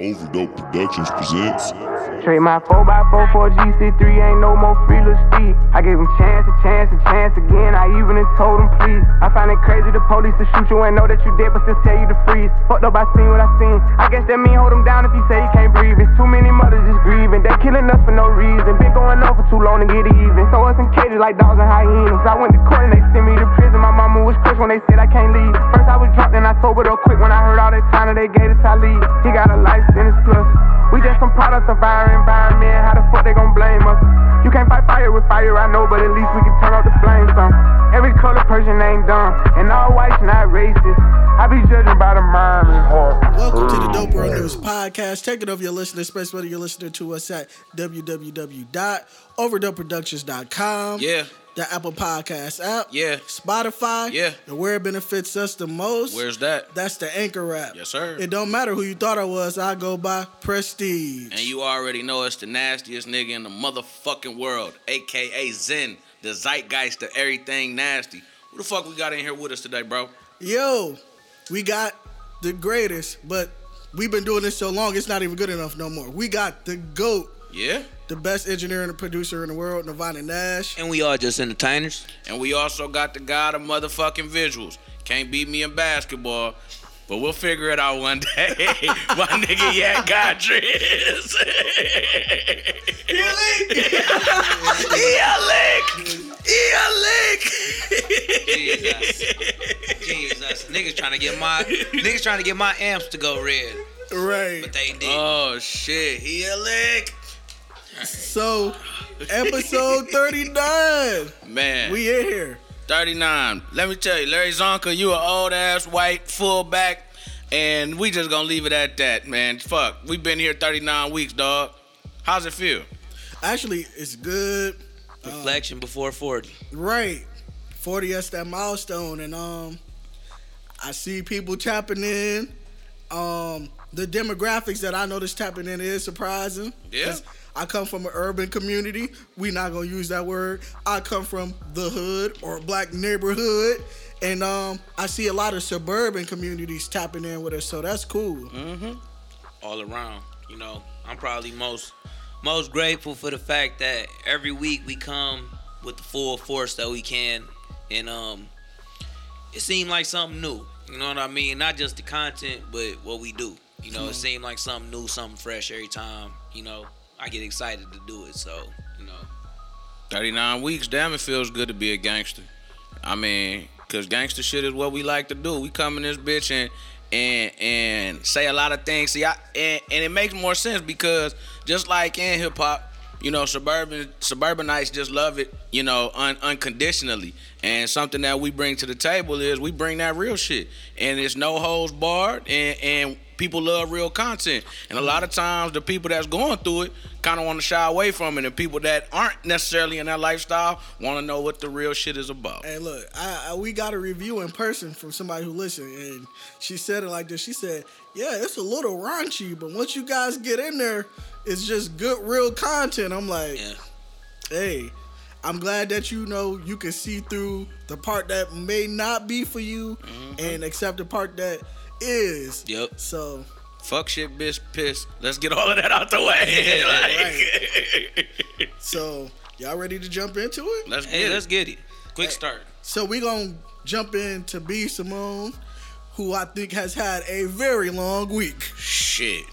Overdope Productions presents. Trade my 4x4 for GC3, ain't no more free little. I gave him chance, a chance, a chance again. I even told him please. I find it crazy the police to shoot you and know that you dead, but still tell you to freeze. Fucked up, I seen what I seen. I guess that mean hold him down if he say he can't breathe. It's too many mothers just grieving. They killing us for no reason. Been going on for too long to get even. Throw us in cages like dogs and hyenas. I went to court and they sent me to prison. My mama was crushed when they said I can't leave. First I was drunk, then I sobered up quick when I heard all that time that they gave it to Talib. He got a life sentence plus. We just some products of our environment. How the fuck they gon' blame us? You can't fight fire with fire, I know, but at least we can turn off the flames some. Every color person ain't dumb, and all whites not racist. I be judging by the mind and heart. Welcome to the Dope World News Podcast. Take it over your listener space, whether you're listening to us at www.overdopeproductions.com. Yeah. The Apple Podcast app. Yeah. Spotify. Yeah. And where it benefits us the most. Where's that? That's the Anchor app. Yes, sir. It don't matter who you thought I was. I go by Prestige. And you already know it's the nastiest nigga in the motherfucking world, aka Zen, the zeitgeist of everything nasty. Who the fuck we got in here with us today, bro? Yo, we got the greatest, but we've been doing this so long, it's not even good enough no more. We got the GOAT, Yeah. The best engineer and producer in the world, Nirvana Nash. And we all just entertainers. And we also got the god of motherfucking visuals. Can't beat me in basketball. But we'll figure it out one day. My nigga, yeah, God Driz. he a lick. He lick. Jesus. Jesus. Niggas trying to get my niggas trying to get my amps to go red. Right. But they did. Oh shit, he a lick. So, episode 39. Man. We in here. 39. Let me tell you, Larry Csonka, you an old ass white fullback, and we just gonna leave it at that, man. Fuck, we been here 39 weeks, dog. How's it feel? Actually, it's good. Reflection before 40. Right. 40 that's that milestone. And um I see people tapping in. Um the demographics that I noticed tapping in is surprising. Yeah. I come from an urban community. We not gonna use that word. I come from the hood or black neighborhood. And um I see a lot of suburban communities tapping in with us, so that's cool. Mm. All around. You know, I'm probably most most grateful for the fact that every week we come with the full force that we can. And um it seemed like something new. You know what I mean? Not just the content, but what we do. You know, it seemed like something new, something fresh every time. You know, I get excited to do it. So, you know, 39 weeks, damn, it feels good to be a gangster. I mean, cause gangster shit is what we like to do. We come in this bitch and and and say a lot of things. See, I, and, and it makes more sense because just like in hip hop, you know, suburban suburbanites just love it, you know, un, unconditionally. And something that we bring to the table is we bring that real shit, and it's no holds barred, and and people love real content. And a lot of times, the people that's going through it kind of want to shy away from it, and people that aren't necessarily in that lifestyle want to know what the real shit is about. Hey, look, I, I, we got a review in person from somebody who listened, and she said it like this. She said, "Yeah, it's a little raunchy, but once you guys get in there, it's just good, real content." I'm like, yeah. "Hey, I'm glad that you know you can see through the part that may not be for you, mm-hmm. and accept the part that is." Yep. So, Fuck shit, bitch, piss. Let's get all of that out the way. Like, so y'all ready to jump into it? let's get Hey, get let's it. get it. Quick start. So we gonna jump into B Simone, who I think has had a very long week. Shit.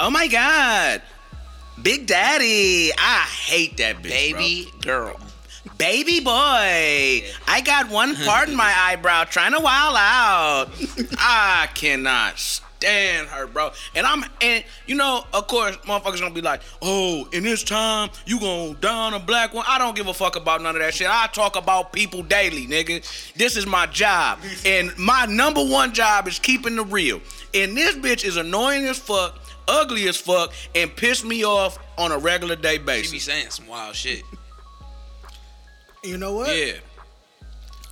Oh my god. Big Daddy. I hate that bitch. Baby girl. Baby boy. I got one part in my eyebrow trying to wild out. I cannot stand her, bro. And I'm and you know, of course, motherfuckers gonna be like, oh, in this time, you gonna down a black one. I don't give a fuck about none of that shit. I talk about people daily, nigga. This is my job. And my number one job is keeping the real. And this bitch is annoying as fuck, ugly as fuck, and piss me off on a regular day basis. She be saying some wild shit. You know what? Yeah.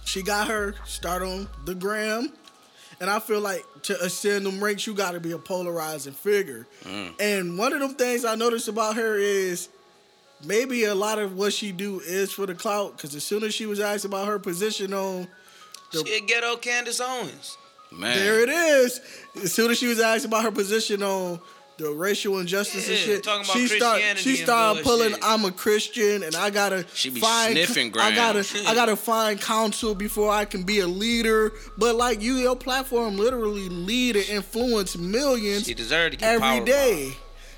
She got her start on the gram. And I feel like to ascend them ranks, you gotta be a polarizing figure. Mm. And one of them things I noticed about her is maybe a lot of what she do is for the clout. Cause as soon as she was asked about her position on She a ghetto Candace Owens. Man. There it is. As soon as she was asked about her position on the racial injustice and shit, talking about she started Christianity she and started pulling. I'm a Christian and I gotta She be find. sniffing I gotta. I gotta find counsel before I can be a leader. But like you, your platform literally lead and influence millions She deserved to get every power.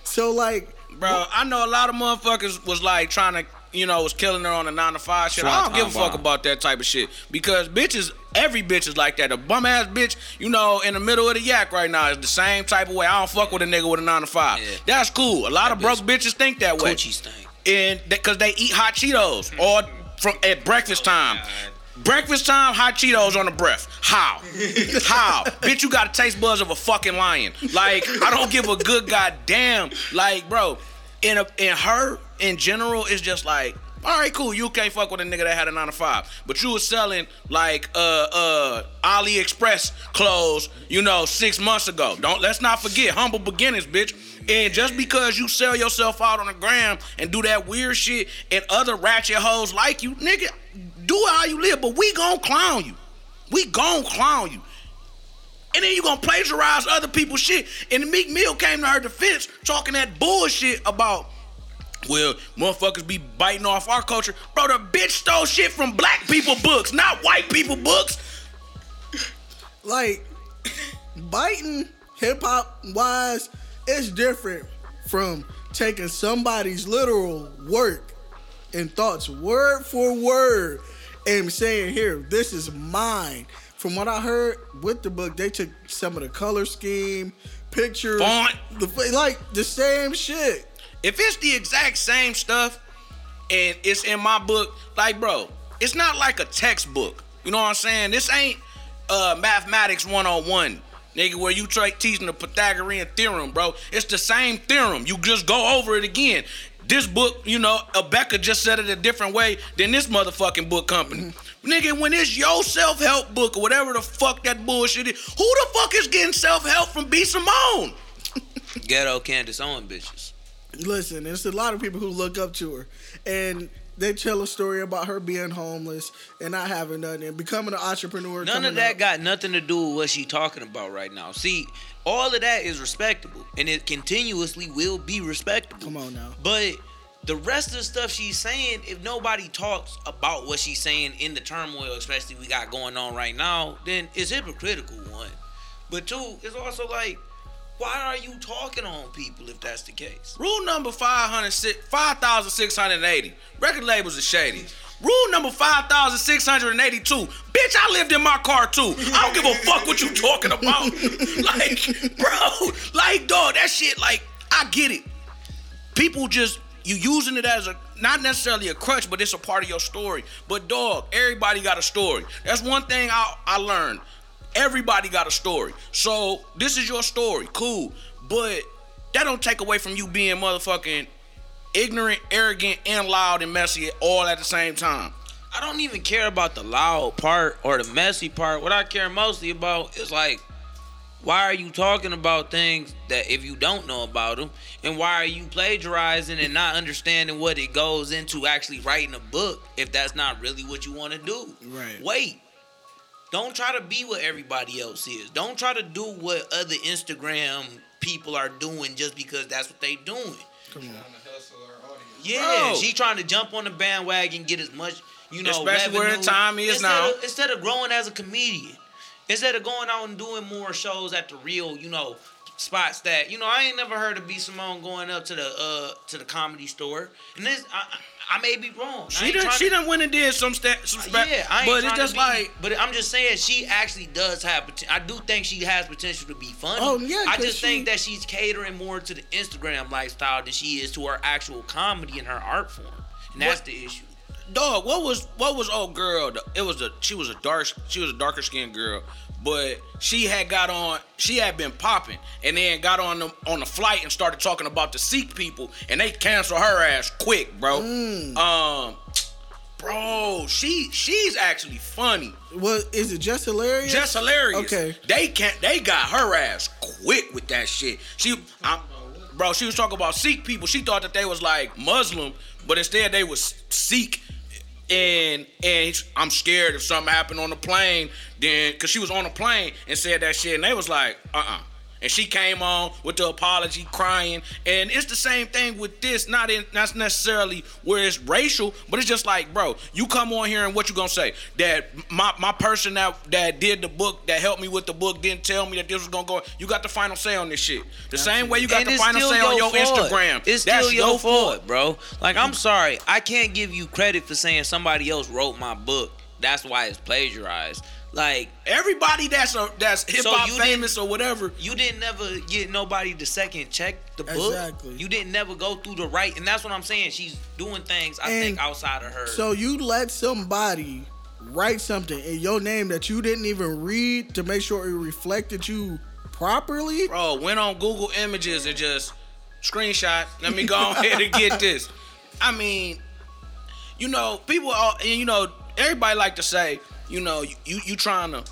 So like, Bro, I know a lot of motherfuckers was like trying to, you know, was killing her on a nine to five shit. I don't give a fuck about that type of shit because bitches, every bitch is like that. A bum ass bitch, you know, in the middle of the yak right now is the same type of way. I don't fuck with a nigga with a nine to five. Yeah. That's cool. A lot of broke bitch- bitches think that way, Coochie stink. and because they eat hot Cheetos or from at breakfast time. Breakfast time, hot Cheetos on the breath. How? How? Bitch, you got the taste buds of a fucking lion. Like, I don't give a good goddamn. Like, bro, in a in her in general, it's just like, all right, cool. You can't fuck with a nigga that had a nine to five, but you was selling like uh uh AliExpress clothes, you know, six months ago. Don't let's not forget humble beginnings, bitch. And just because you sell yourself out on the gram and do that weird shit, and other ratchet hoes like you, nigga, do how you live. But we gon' clown you. We gon' clown you. And then you gonna plagiarize other people's shit. And Meek Mill came to her defense talking that bullshit about, well, motherfuckers be biting off our culture. Bro, the bitch stole shit from black people books, not white people books. like biting hip hop wise is different from taking somebody's literal work and thoughts word for word and saying here this is mine from what i heard with the book they took some of the color scheme pictures Font. the like the same shit If it's the exact same stuff and it's in my book, like bro, it's not like a textbook. You know what I'm saying? This ain't uh mathematics 101. Nigga, where you try teaching the Pythagorean theorem, bro. It's the same theorem. You just go over it again. This book, you know, Abeka just said it a different way than this motherfucking book company. Nigga, when it's your self-help book or whatever the fuck that bullshit is, who the fuck is getting self-help from B. Simone? Ghetto Candace Owen bitches. listen there's a lot of people who look up to her and they tell a story about her being homeless and not having nothing and becoming an entrepreneur None of that up. got nothing to do with what she talking about right now. See, all of that is respectable, and it continuously will be respectable. come on now But the rest of the stuff she's saying, if nobody talks about what she's saying in the turmoil, especially we got going on right now, then it's hypocritical. One, but two, it's also like, why are you talking on people if that's the case? Rule number 500 5,680. Record labels are shady. Rule number 5,682. Bitch, I lived in my car too. I don't give a fuck what you talking about. like, bro, like, dog, that shit, like, I get it. People just, you using it as a, not necessarily a crutch, but it's a part of your story. But, dog, everybody got a story. That's one thing I, I learned. Everybody got a story. So, this is your story. Cool. But that don't take away from you being motherfucking ignorant, arrogant, and loud and messy all at the same time. I don't even care about the loud part or the messy part. What I care mostly about is like, why are you talking about things that if you don't know about them, and why are you plagiarizing and not understanding what it goes into actually writing a book if that's not really what you want to do? Right. Wait. Don't try to be what everybody else is. Don't try to do what other Instagram people are doing just because that's what they're doing. come on Yeah, Bro. she trying to jump on the bandwagon, get as much, you know, Especially where the time is instead now. Of, instead of growing as a comedian, instead of going out and doing more shows at the real, you know, spots that you know, I ain't never heard of B Simone going up to the uh to the comedy store, and this I, I may be wrong. She done, she to- done went and did some sta- some spa- yeah, I ain't but it's just be- like But I'm just saying she actually does have. I do think she has potential to be funny. Oh, yeah, I just think that she's catering more to the Instagram lifestyle than she is to her actual comedy and her art form, and that's What- the issue. Dog, what was what was old girl? It was a she was a dark she was a darker skinned girl, but she had got on she had been popping and then got on the on the flight and started talking about the Sikh people and they canceled her ass quick, bro. Um, bro, she she's actually funny, what is it just hilarious just hilarious. Okay. they can't they got her ass quick with that shit. She, I, bro, she was talking about Sikh people. She thought that they was like Muslim, but instead they was Sikh and and I'm scared if something happened on the plane, then because she was on the plane and said that shit, and they was like, uh uh And she came on with the apology, crying, and it's the same thing with this. Not in not necessarily where it's racial, but it's just like, bro, you come on here and what you gonna say? That my my person that that did the book that helped me with the book didn't tell me that this was gonna go. You got the final say on this shit. The same way you got And the final say on your fault. Instagram. It's That's still your, your fault, bro. Like I'm sorry, I can't give you credit for saying somebody else wrote my book. That's why it's plagiarized. Like Everybody that's a that's hip hop didn't- famous or whatever. you didn't never get nobody to second check the book. Exactly. You didn't never go through the right, and that's what I'm saying. She's doing things I And think outside of her. So you let somebody write something in your name that you didn't even read to make sure it reflected you properly? Bro, went on Google Images and just screenshot. Let me go ahead and get this. I mean, you know, people are, and you know, everybody like to say, you know, you you trying to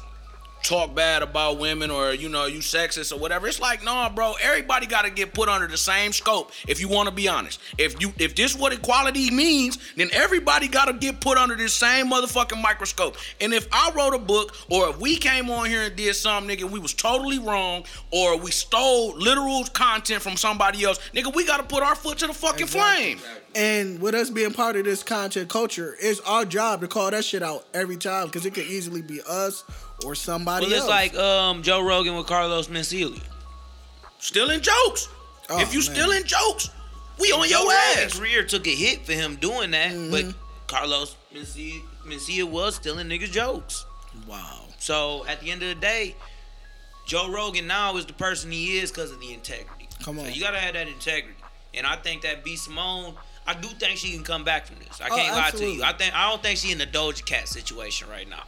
talk bad about women or you know you sexist or whatever. It's like, no, bro. Everybody got to get put under the same scope. If you want to be honest, if you if this what equality means, then everybody got to get put under this same motherfucking microscope. And if I wrote a book or if we came on here and did something, nigga, we was totally wrong or we stole literal content from somebody else, nigga, we got to put our foot to the fucking flame. And with us being part of this content culture, it's our job to call that shit out every time because it could easily be us or somebody well, it's else. like um, Joe Rogan with Carlos Mencia. Stealing jokes. Oh, if you man. stealing jokes, we on Joe your ass. career took a hit for him doing that, Mm-hmm. but Carlos Mencia, Mencia was stealing niggas' jokes. wow. So at the end of the day, Joe Rogan now is the person he is because of the integrity. Come So on. you gotta have that integrity, and I think that B Simone, I do think she can come back from this. I Oh, can't lie to you. I think I don't think she in the Doja Cat situation right now,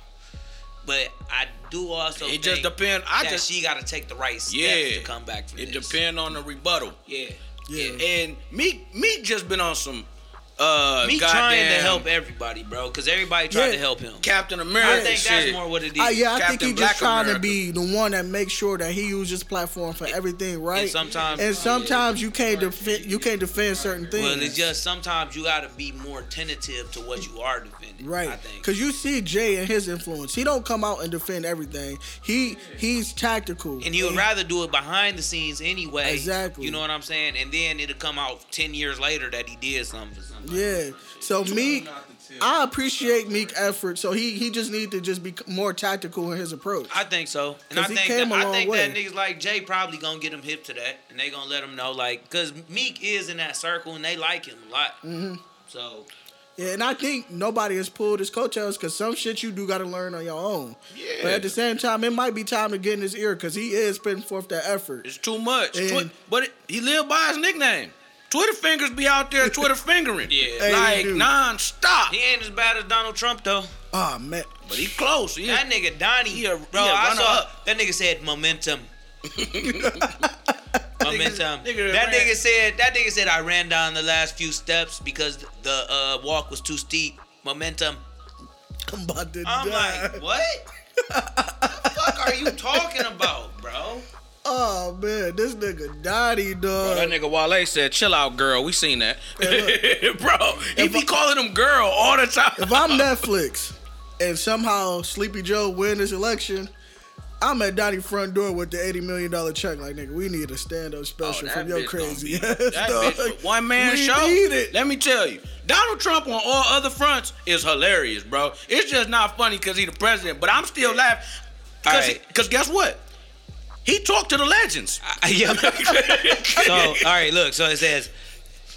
but I do also It think just depend- I that just- she got to take the right steps Yeah. to come back from It this. depend on the rebuttal. Yeah, Yeah. And me, me just been on some uh Me trying to help everybody, bro, because everybody tried Yeah. to help him. Captain America. I think that's shit. more what it is. Uh, yeah, I think Captain he's Black just trying America. to be the one that makes sure that he uses his platform for everything right. And sometimes- and sometimes you can't defend you can't defend certain things. Well, it's just sometimes you got to be more tentative to what you are defending. Right, I think. because you see Jay and his influence. He don't come out and defend everything. He he's tactical, And he would rather do it behind the scenes anyway. Exactly. You know what I'm saying? And then it'll come out ten years later that he did something for somebody. Yeah. So Meek, I appreciate Meek effort. So he he just need to just be more tactical in his approach. I think so, and I 'Cause he think came that, a I long think that niggas like Jay probably gonna get him hip to that, and they gonna let him know like, cause Meek is in that circle and they like him a lot. Mm-hmm. So Yeah, and I think nobody has pulled his coattails because some shit you do got to learn on your own. Yeah. But at the same time, it might be time to get in his ear because he is putting forth that effort. It's too much. And- but it, he lived by his nickname. Twitter fingers be out there Twitter fingering. Yeah. Like he do. non-stop. he ain't as bad as Donald Trump though. Oh man, But he close. He, That nigga Donnie, He a- bro, he a I saw up. that nigga said momentum. momentum. nigga that ran- nigga said that nigga said I ran down the last few steps because the uh, walk was too steep. Momentum. I'm about to I'm die. like, what? the fuck are you talking about, bro? Oh man, this nigga Dottie Bro, that dog. nigga Wale said, "Chill out, girl." We seen that, bro. He be calling him girl all the time. If I'm Netflix and somehow Sleepy Joe win this election, I'm at Dottie front door with the eighty million dollar check. Like nigga, we need a stand up oh, special Oh, from your crazy ass that dog. one man we show. Need it. Let me tell you, Donald Trump on all other fronts is hilarious, bro. It's just not funny because he the president, but I'm still laughing. Because Alright. guess what? He talked to the legends. Uh, yeah. so, all right, look. So it says,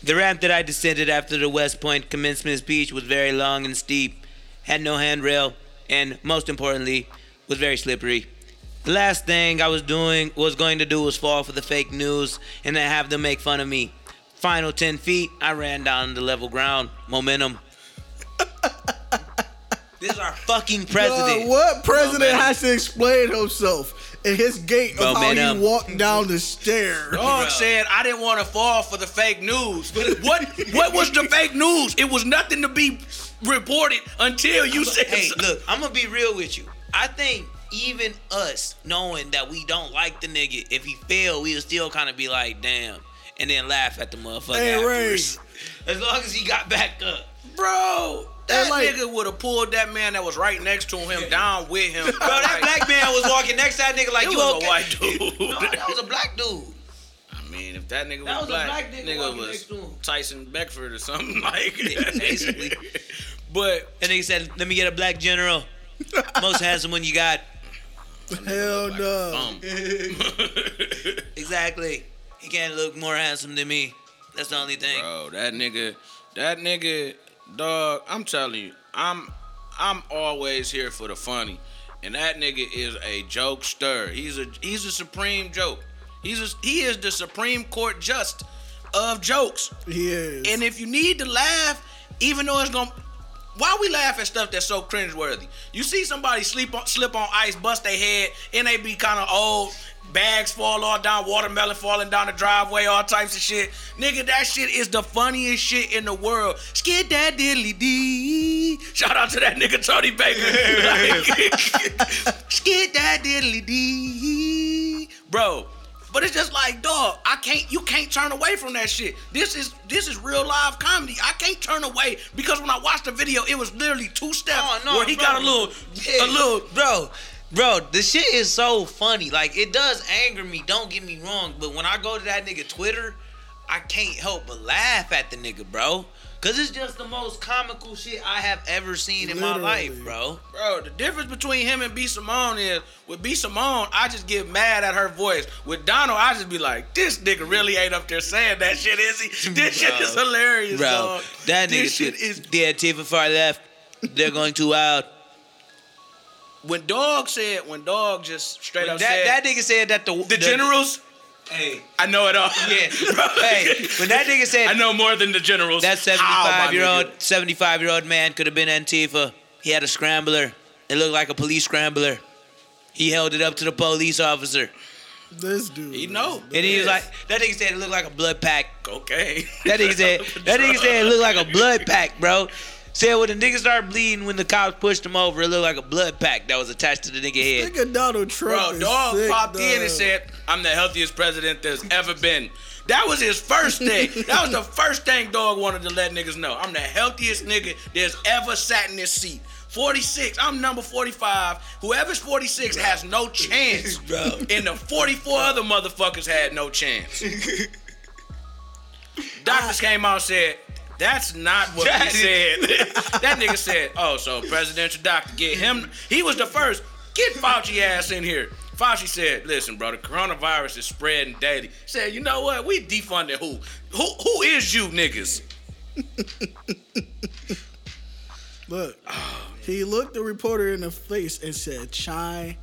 the ramp that I descended after the West Point commencement speech was very long and steep, had no handrail, and most importantly, was very slippery. The last thing I was doing was going to do was fall for the fake news and then have them make fun of me. Final 10 feet, I ran down the level ground. Momentum. this is our fucking president. Dog, what president Momentum. has to explain himself in his gait of how Momentum. he um, walked down the stairs? Dog Bro. said I didn't want to fall for the fake news. What what was the fake news? It was nothing to be reported until you said Hey, so- look, I'm gonna be real with you. I think even us knowing that we don't like the nigga, if he failed, we'll still kind of be like, damn, and then laugh at the motherfucker. Hey Ray, afterwards. As long as he got back up. Bro, that like- nigga would have pulled that man that was right next to him down with him. Bro, that black man was walking next to that nigga like It you was a white dude. No, that was a black dude. I mean, if that nigga That was, was a black, black nigga nigga was next to him. Tyson Beckford or something like basically. But And he said, "Let me get a black general, most handsome one you got." Hell no. bum. Exactly. He can't look more handsome than me. That's the only thing. Bro, that nigga, that nigga, dog. I'm telling you, I'm, I'm always here for the funny, and that nigga is a jokester. He's a, he's a supreme joke. He's a, he is the Supreme Court just of jokes. He is. And if you need to laugh, even though it's gonna, why we laugh at stuff that's so cringeworthy? You see somebody sleep on, slip on ice, bust their head, and they be kind of old. Bags fall all down, watermelon falling down the driveway, all types of shit. Nigga, that shit is the funniest shit in the world. Skid that diddly dee. Shout out to that nigga Tony Baker. Like, Skid that diddly dee. Bro, but it's just like, dog, I can't you can't turn away from that shit. This is this is real live comedy. I can't turn away because when I watched the video, it was literally two steps Oh, no, where he bro. got a little Yeah. a little bro. Bro, the shit is so funny. Like it does anger me. Don't get me wrong, but when I go to that nigga Twitter, I can't help but laugh at the nigga, bro. Cause it's just the most comical shit I have ever seen in my life, bro. Bro, the difference between him and B Simone is with B Simone, I just get mad at her voice. With Donald, I just be like, this nigga really ain't up there saying that shit, is he? This shit is hilarious, Bro, dog. that nigga this shit shit is Yeah, Tifa far left. They're going too wild. When Dog said, when Dog just straight up That, said that nigga said that the the, generals, Hey, I know it all. yeah. Hey, when that nigga said I know more than the generals. That 75 year old 75 year old man could have been Antifa. He had a scrambler. It looked like a police scrambler. He held it up to the police officer. this dude. He know. And he was like, that nigga said it looked like a blood pack. Okay. That nigga said, that nigga said it looked like a blood pack, bro. Said when the nigga started bleeding, when the cops pushed him over, it looked like a blood pack that was attached to the nigga head. Nigga Donald Trump. Bro, dog sick, popped in and said, I'm the healthiest president there's ever been. That was his first thing. that was the first thing dog wanted to let niggas know. I'm the healthiest nigga there's ever sat in this seat. 46, I'm number 45. Whoever's 46 has no chance. Bro. And the 44 other motherfuckers had no chance. Doctors came out and said, that's not what he said. that nigga said, oh, so presidential doctor, get him. He was the first. Get Fauci ass in here. Fauci said, listen, bro, the coronavirus is spreading daily. He said, you know what? We defunded who? Who who is you niggas? Look, oh, he looked the reporter in the face and said, China.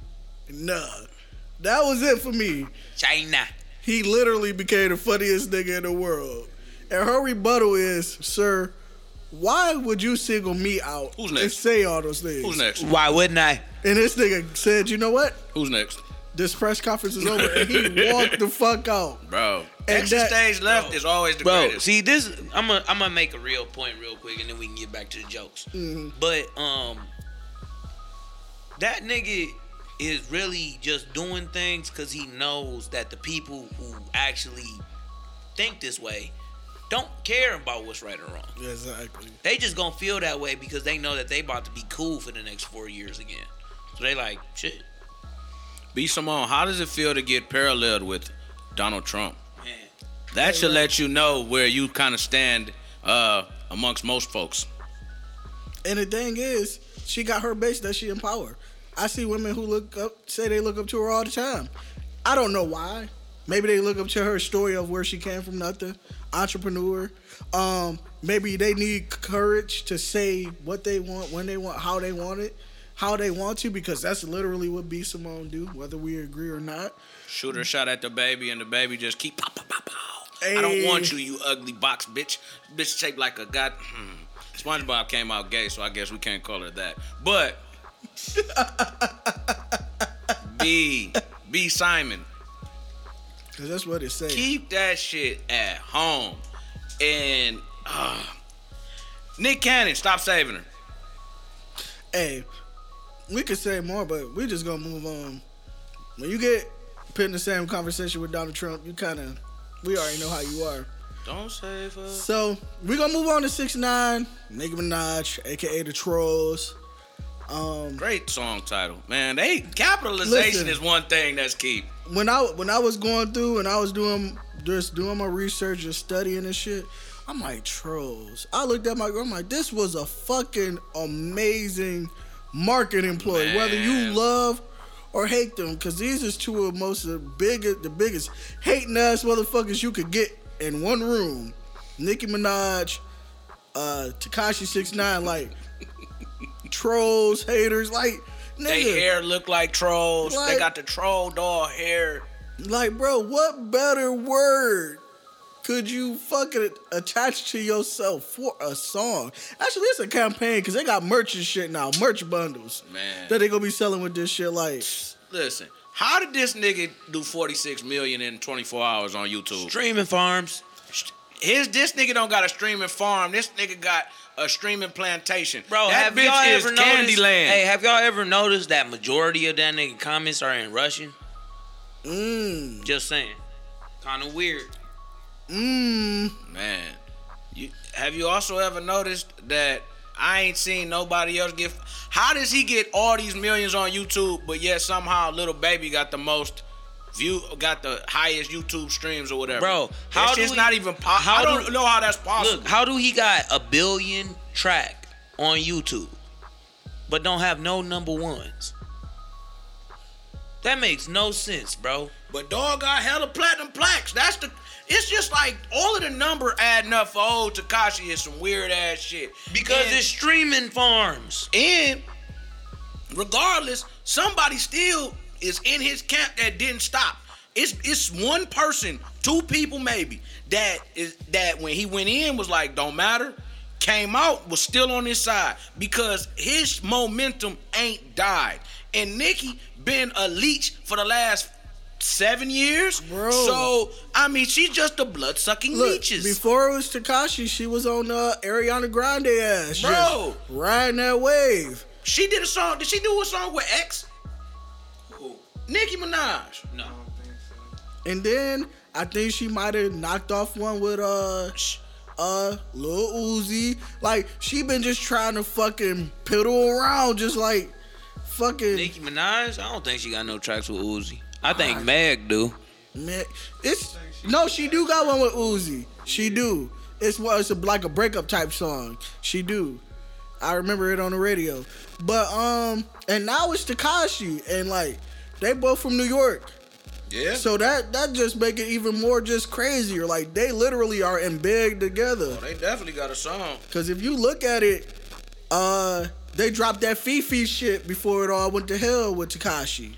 That was it for me. China. He literally became the funniest nigga in the world. And her rebuttal is, sir, why would you single me out Who's and say all those things? Who's next? Why wouldn't I? And this nigga said, you know what? Who's next? This press conference is over. And he walked the fuck out. Bro. And Exit that- stage left Bro. is always the best. Bro, greatest. see this. I'm gonna I'm gonna make a real point real quick, and then we can get back to the jokes. But um, that nigga is really just doing things because he knows that the people who actually think this way don't care about what's right or wrong. Exactly. They just gonna feel that way because they know that they about to be cool for the next four years again. So they like shit, B Simone, how does it feel to get paralleled with Donald Trump? man. That should let you know where you kind of stand uh, amongst most folks. And the thing is, she got her base that she empower. I see women who look up, say they look up to her all the time. I don't know why. Maybe they look up to her story of where she came from, nothing. Entrepreneur. Um, maybe they need courage to say what they want, when they want, how they want it, how they want to, because that's literally what B Simone do, whether we agree or not. Shooter shot at the baby, and the baby just keep pow, pow, pow, pow. I don't want you, you ugly box bitch. Bitch shaped like a god. Hmm. SpongeBob came out gay, so I guess we can't call her that. But B B Simon, Cause that's what it says. keep that shit at home. And uh, Nick Cannon, stop saving her. Hey, we could say more, but we just gonna move on. When you get put in the same conversation with Donald Trump, you kind of, we already know how you are. Don't save us. So we're gonna move on to six nine, Nicki Minaj, aka the Trolls. Um, Great song title, man. They capitalization Listen. is one thing that's key. When I when I was going through and I was doing just doing my research and studying and shit, I'm like trolls. I looked at my girl. I'm like, this was a fucking amazing marketing ploy. Whether you love or hate them, because these is two of most of the biggest, the biggest hating ass motherfuckers you could get in one room. Nicki Minaj, uh, Tekashi Six Nine, like trolls, haters, like They hair look like trolls. they got the troll doll hair. Like, bro, what better word could you fucking attach to yourself for a song? Actually, it's a campaign because they got merch and shit now, merch bundles Man. that they gonna be selling with this shit. Like, Listen, how did this nigga do 46 million in 24 hours on YouTube? Streaming farms. His this nigga don't got a streaming farm. This nigga got a streaming plantation. Bro, that have bitch y'all is ever noticed? Candyland. Hey, have y'all ever noticed that majority of that nigga comments are in Russian? mmm, Just saying. Kind of weird. mmm. Man, you have you also ever noticed that I ain't seen nobody else get? How does he get all these millions on YouTube, but yet somehow little baby got the most view, got the highest YouTube streams or whatever? Bro, how just we- not even. Po- how I don't do- know how that's possible. Look, how do he got a billion track on YouTube, but don't have no number ones? That makes no sense, bro. But dog got hella platinum plaques. That's the. It's just like all of the number adding up for old Tekashi is some weird ass shit. Because And- it's streaming farms. And regardless, somebody still is in his camp that didn't stop. It's it's one person, two people maybe that is that when he went in was like don't matter. Came out was still on his side because his momentum ain't died. And Nicki been a leech for the last seven years. Bro. So I mean she's just a blood sucking leeches. before it was Tekashi, she was on uh, Ariana Grande ass, Bro. just riding that wave. she did a song. Did she do a song with X? Nicki Minaj. No. And then I think she might have knocked off one with uh uh Lil Uzi. Like she been just trying to fucking piddle around, just like fucking Nicki Minaj? I don't think she got no tracks with Uzi. I think Meg do. man. It's no, she do got one with Uzi. She do. It's what it's a, like a breakup type song. She do. I remember it on the radio. But um, and now it's Takashi, and like they both from New York. Yeah. So that that just make it even more just crazier. Like they literally are in bed together. They definitely got a song. Cause if you look at it, uh, they dropped that FEFE shit before it all went to hell with Tekashi.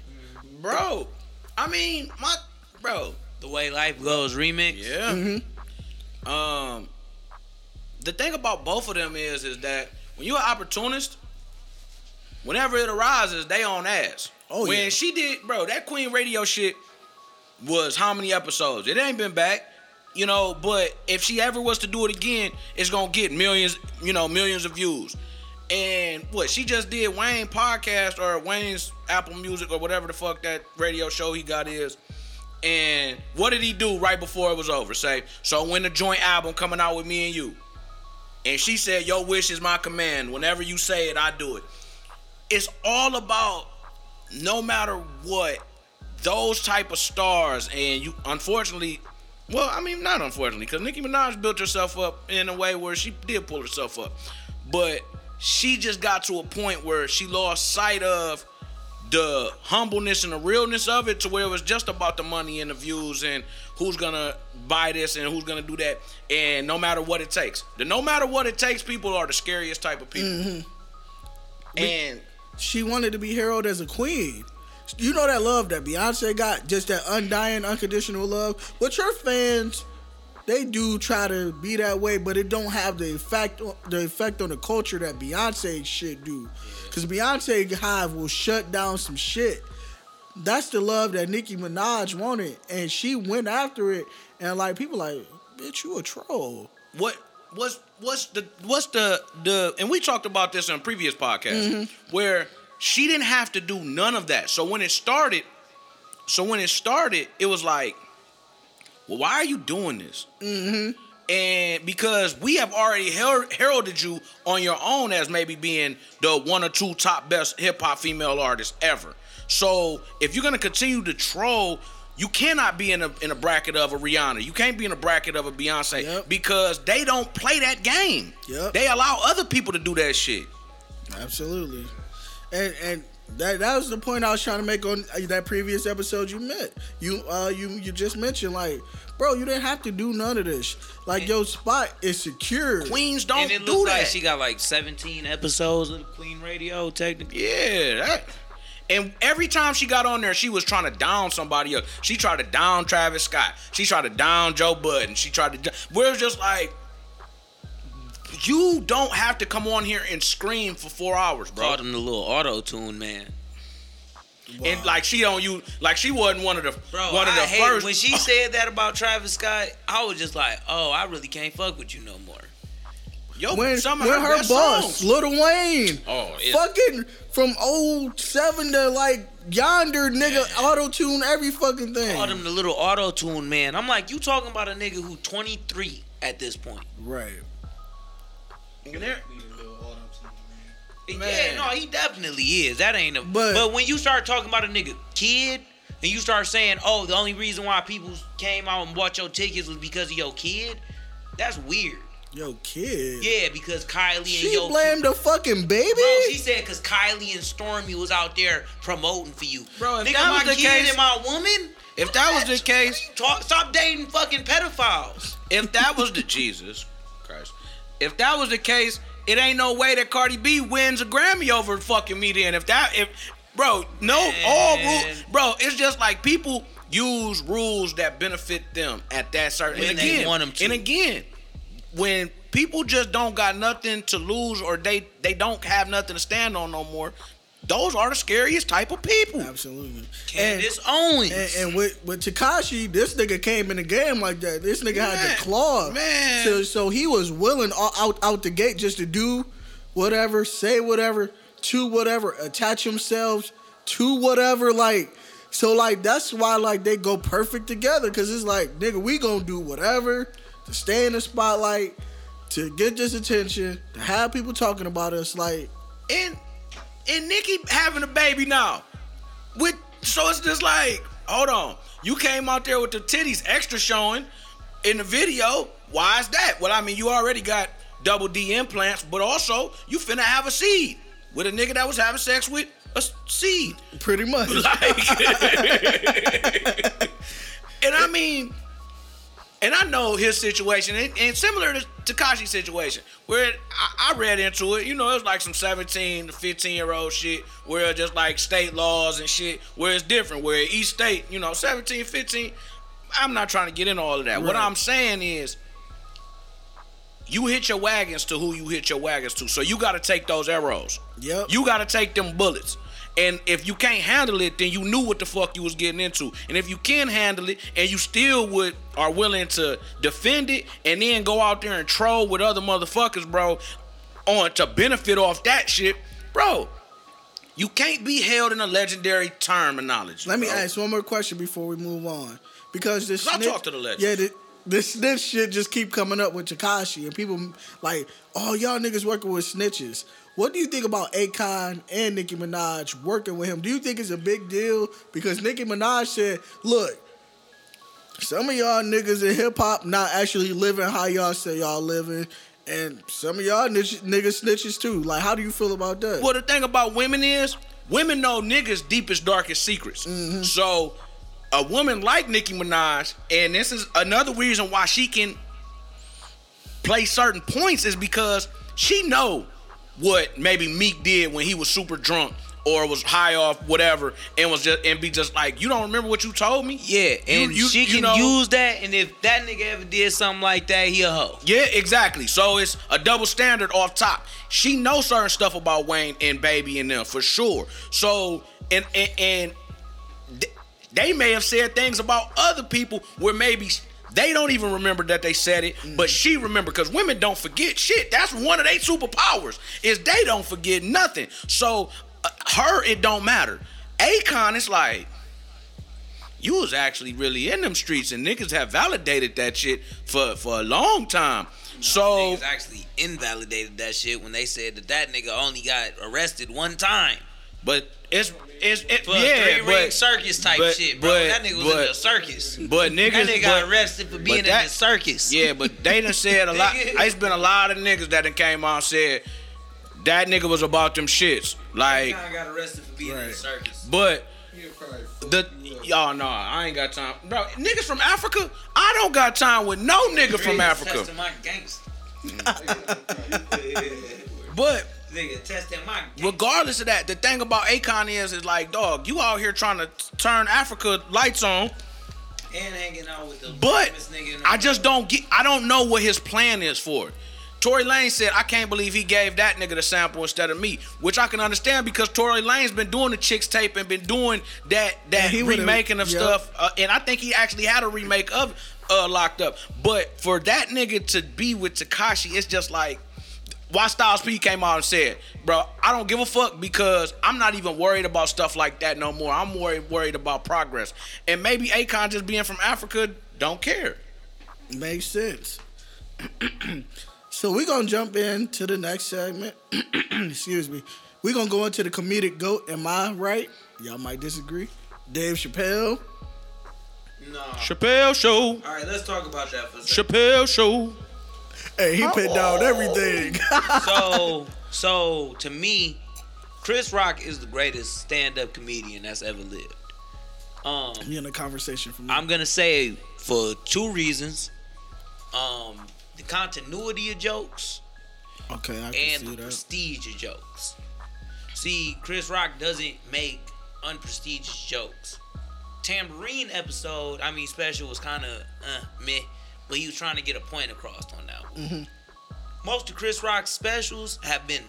Bro, I mean, my bro, The Way Life Goes remix. yeah. Mm-hmm. Um the thing about both of them is is that when you're an opportunist, whenever it arises, they on ass. Oh, when yeah. she did, bro, that Queen Radio shit was how many episodes? It ain't been back. You know, but if she ever was to do it again, it's gonna get millions, you know, millions of views. And what she just did Wayne podcast or Wayne's Apple Music or whatever the fuck that radio show he got is. And what did he do right before it was over? Say, so when the joint album coming out with me and you. And she said, Your wish is my command. Whenever you say it, I do it. It's all about no matter what, those type of stars, and you unfortunately, well, I mean not unfortunately, because Nicki Minaj built herself up in a way where she did pull herself up. But she just got to a point where she lost sight of the humbleness and the realness of it to where it was just about the money and the views and who's gonna buy this and who's gonna do that and no matter what it takes. The no matter what it takes people are the scariest type of people. Mm-hmm. And She wanted to be heralded as a queen. You know that love that Beyonce got, just that undying, unconditional love. But your fans, they do try to be that way, but it don't have the effect the effect on the culture that Beyonce shit do. Cause Beyonce Hive will shut down some shit. That's the love that Nicki Minaj wanted, and she went after it. And like people like, bitch, you a troll. what what's what's the what's the the and we talked about this on previous podcasts mm-hmm. where she didn't have to do none of that. So when it started so when it started it was like well why are you doing this? Mm-hmm. And because we have already her- heralded you on your own as maybe being the one or two top best hip hop female artists ever. So if you're gonna continue to troll, you cannot be in a in a bracket of a Rihanna. You can't be in a bracket of a Beyonce Yep. because they don't play that game. Yep. They allow other people to do that shit. Absolutely. And and that that was the point I was trying to make on that previous episode you met. You uh you you just mentioned like, bro, you didn't have to do none of this. Like your spot is secure. Queens don't and it do looks that. like she got like 17 episodes of the Queen Radio, technically. Yeah, that. And every time she got on there, she was trying to down somebody else. She tried to down Travis Scott. She tried to down Joe Budden. She tried to. We're just like, you don't have to come on here and scream for four hours, bro. Called him the little auto tune man. And like she don't you like she wasn't one of the Bro, one of I the hate first. when she said that about Travis Scott. I was just like, oh, I really can't fuck with you no more. Yo, when, some of when her, her, boss, songs. Lil Wayne, Oh, it's- fucking from old 07 to like yonder nigga auto tune every fucking thing. Called him the little auto tune man. I'm like, you talking about a nigga who 23 at this point? Right. And there- Yeah, no, he definitely is. That ain't a. But- But, when you start talking about a nigga kid, and you start saying, "Oh, the only reason why people came out and bought your tickets was because of your kid," that's weird. Yo, kid. Yeah, because Kylie and She yo. blamed the fucking baby. Bro, she said because Kylie and Stormi was out there promoting for you. Bro, if nigga, that my was the kid case- and my woman. If that was the case, Talk, stop dating fucking pedophiles. if that was the Jesus Christ, if that was the case, it ain't no way that Cardi B wins a Grammy over fucking me. Then if that if bro, no all rules, bro, it's just like people use rules that benefit them at that certain. When and they again, want 'em to. and again, when people just don't got nothing to lose or they they don't have nothing to stand on no more. Those are the scariest type of people. Absolutely. And, Owens. and, and with with Tekashi, this nigga came in the game like that. This nigga had the claw. man. So, so he was willing all, out out the gate just to do whatever, say whatever, to whatever, attach themselves to whatever. Like, so like that's why like they go perfect together. Cause it's like, nigga, we gonna do whatever to stay in the spotlight, to get this attention, to have people talking about us. Like, and and Nicki having a baby now. With so it's just like, hold on. You came out there with the titties extra showing in the video. Why is that? Well, I mean, you already got double D implants, but also you finna have a seed with a nigga that was having sex with a seed. pretty much. Like, and I mean, and I know his situation, and, and similar to Tekashi's situation, where I, I read into it, you know, it was like some 17 to 15 year old shit, where just like state laws and shit, where it's different, where each state, you know, 17, 15. I'm not trying to get into all of that. What I'm saying is, you hit your wagons to who you hit your wagons to. So you got to take those arrows. Yep. You got to take them bullets. And if you can't handle it, then you knew what the fuck you was getting into. And if you can handle it, and you still would are willing to defend it, and then go out there and troll with other motherfuckers, bro, on to benefit off that shit, bro. You can't be held in a legendary terminology. Let me bro. ask one more question before we move on, because this 'Cause I snitch- talk to the legends. Yeah, the, this snitch shit just keep coming up with Tekashi, and people like, oh y'all niggas working with snitches. What do you think about Akon and Nicki Minaj working with him? Do you think it's a big deal? Because Nicki Minaj said, look, some of y'all niggas in hip hop not actually living how y'all say y'all living. And some of y'all niggas, niggas snitches too. Like, how do you feel about that? Well, the thing about women is women know niggas' deepest, darkest secrets. Mm-hmm. So a woman like Nicki Minaj, and this is another reason why she can play certain points is because she know what maybe Meek did when he was super drunk or was high off whatever and was just and be just like, you don't remember what you told me? Yeah, and You- you- she you can know- use that, and if that nigga ever did something like that, he a hoe. Yeah, exactly. So it's a double standard off top. She knows certain stuff about Wayne and Baby and them for sure. So and and, and they may have said things about other people where maybe they don't even remember that they said it, but she remember because women don't forget shit. That's one of their superpowers is they don't forget nothing. So uh, her it don't matter. Akon is like you was actually really in them streets, and niggas have validated that shit for for a long time. So Niggas actually invalidated that shit when they said that that nigga only got arrested one time but it's it's it, for yeah, three ring but circus type but- shit, bro. but- that nigga was but- in the circus. but niggas that nigga got arrested for being in that- the circus. Yeah, but they done said a lot. Nigga. It's been a lot of niggas that done came out and said that nigga was about them shits. Like, I got arrested for being in the circus. but the y'all know I ain't got time, bro. Niggas from Africa, I don't got time with no nigga from Africa. testing my gangster. But Nigga testing my gangster. regardless of that, the thing about Akon is, is like, dog, you out here trying to turn Africa lights on. and hanging out with the But nigga in the I just don't get. I don't know what his plan is for it. Tory Lanez said, "I can't believe he gave that nigga the sample instead of me," which I can understand because Tory Lanez been doing the chicks tape and been doing that that And he remaking of yep. stuff, uh, and I think he actually had a remake of uh, Locked Up. But for that nigga to be with Tekashi, it's just like. Why Styles P came out and said, "Bro, I don't give a fuck because I'm not even worried about stuff like that no more. I'm worried worried about progress, and maybe Akon just being from Africa don't care." Makes sense. so we're gonna jump into the next segment. Excuse me. We're gonna go into the comedic goat. Am I right? Y'all might disagree. Dave Chappelle. No. Chappelle Show. All right, let's talk about that for a second. Chappelle Show. Hey, he put down everything. so, so to me, Chris Rock is the greatest stand-up comedian that's ever lived. Um, you in the conversation for me. I'm gonna say for two reasons. Um, the continuity of jokes okay, I can and see the that. prestige of jokes. See, Chris Rock doesn't make unprestigious jokes. Tambourine episode, I mean, special was kind of uh, meh, but he was trying to get a point across on that one. Most of Chris Rock's specials have been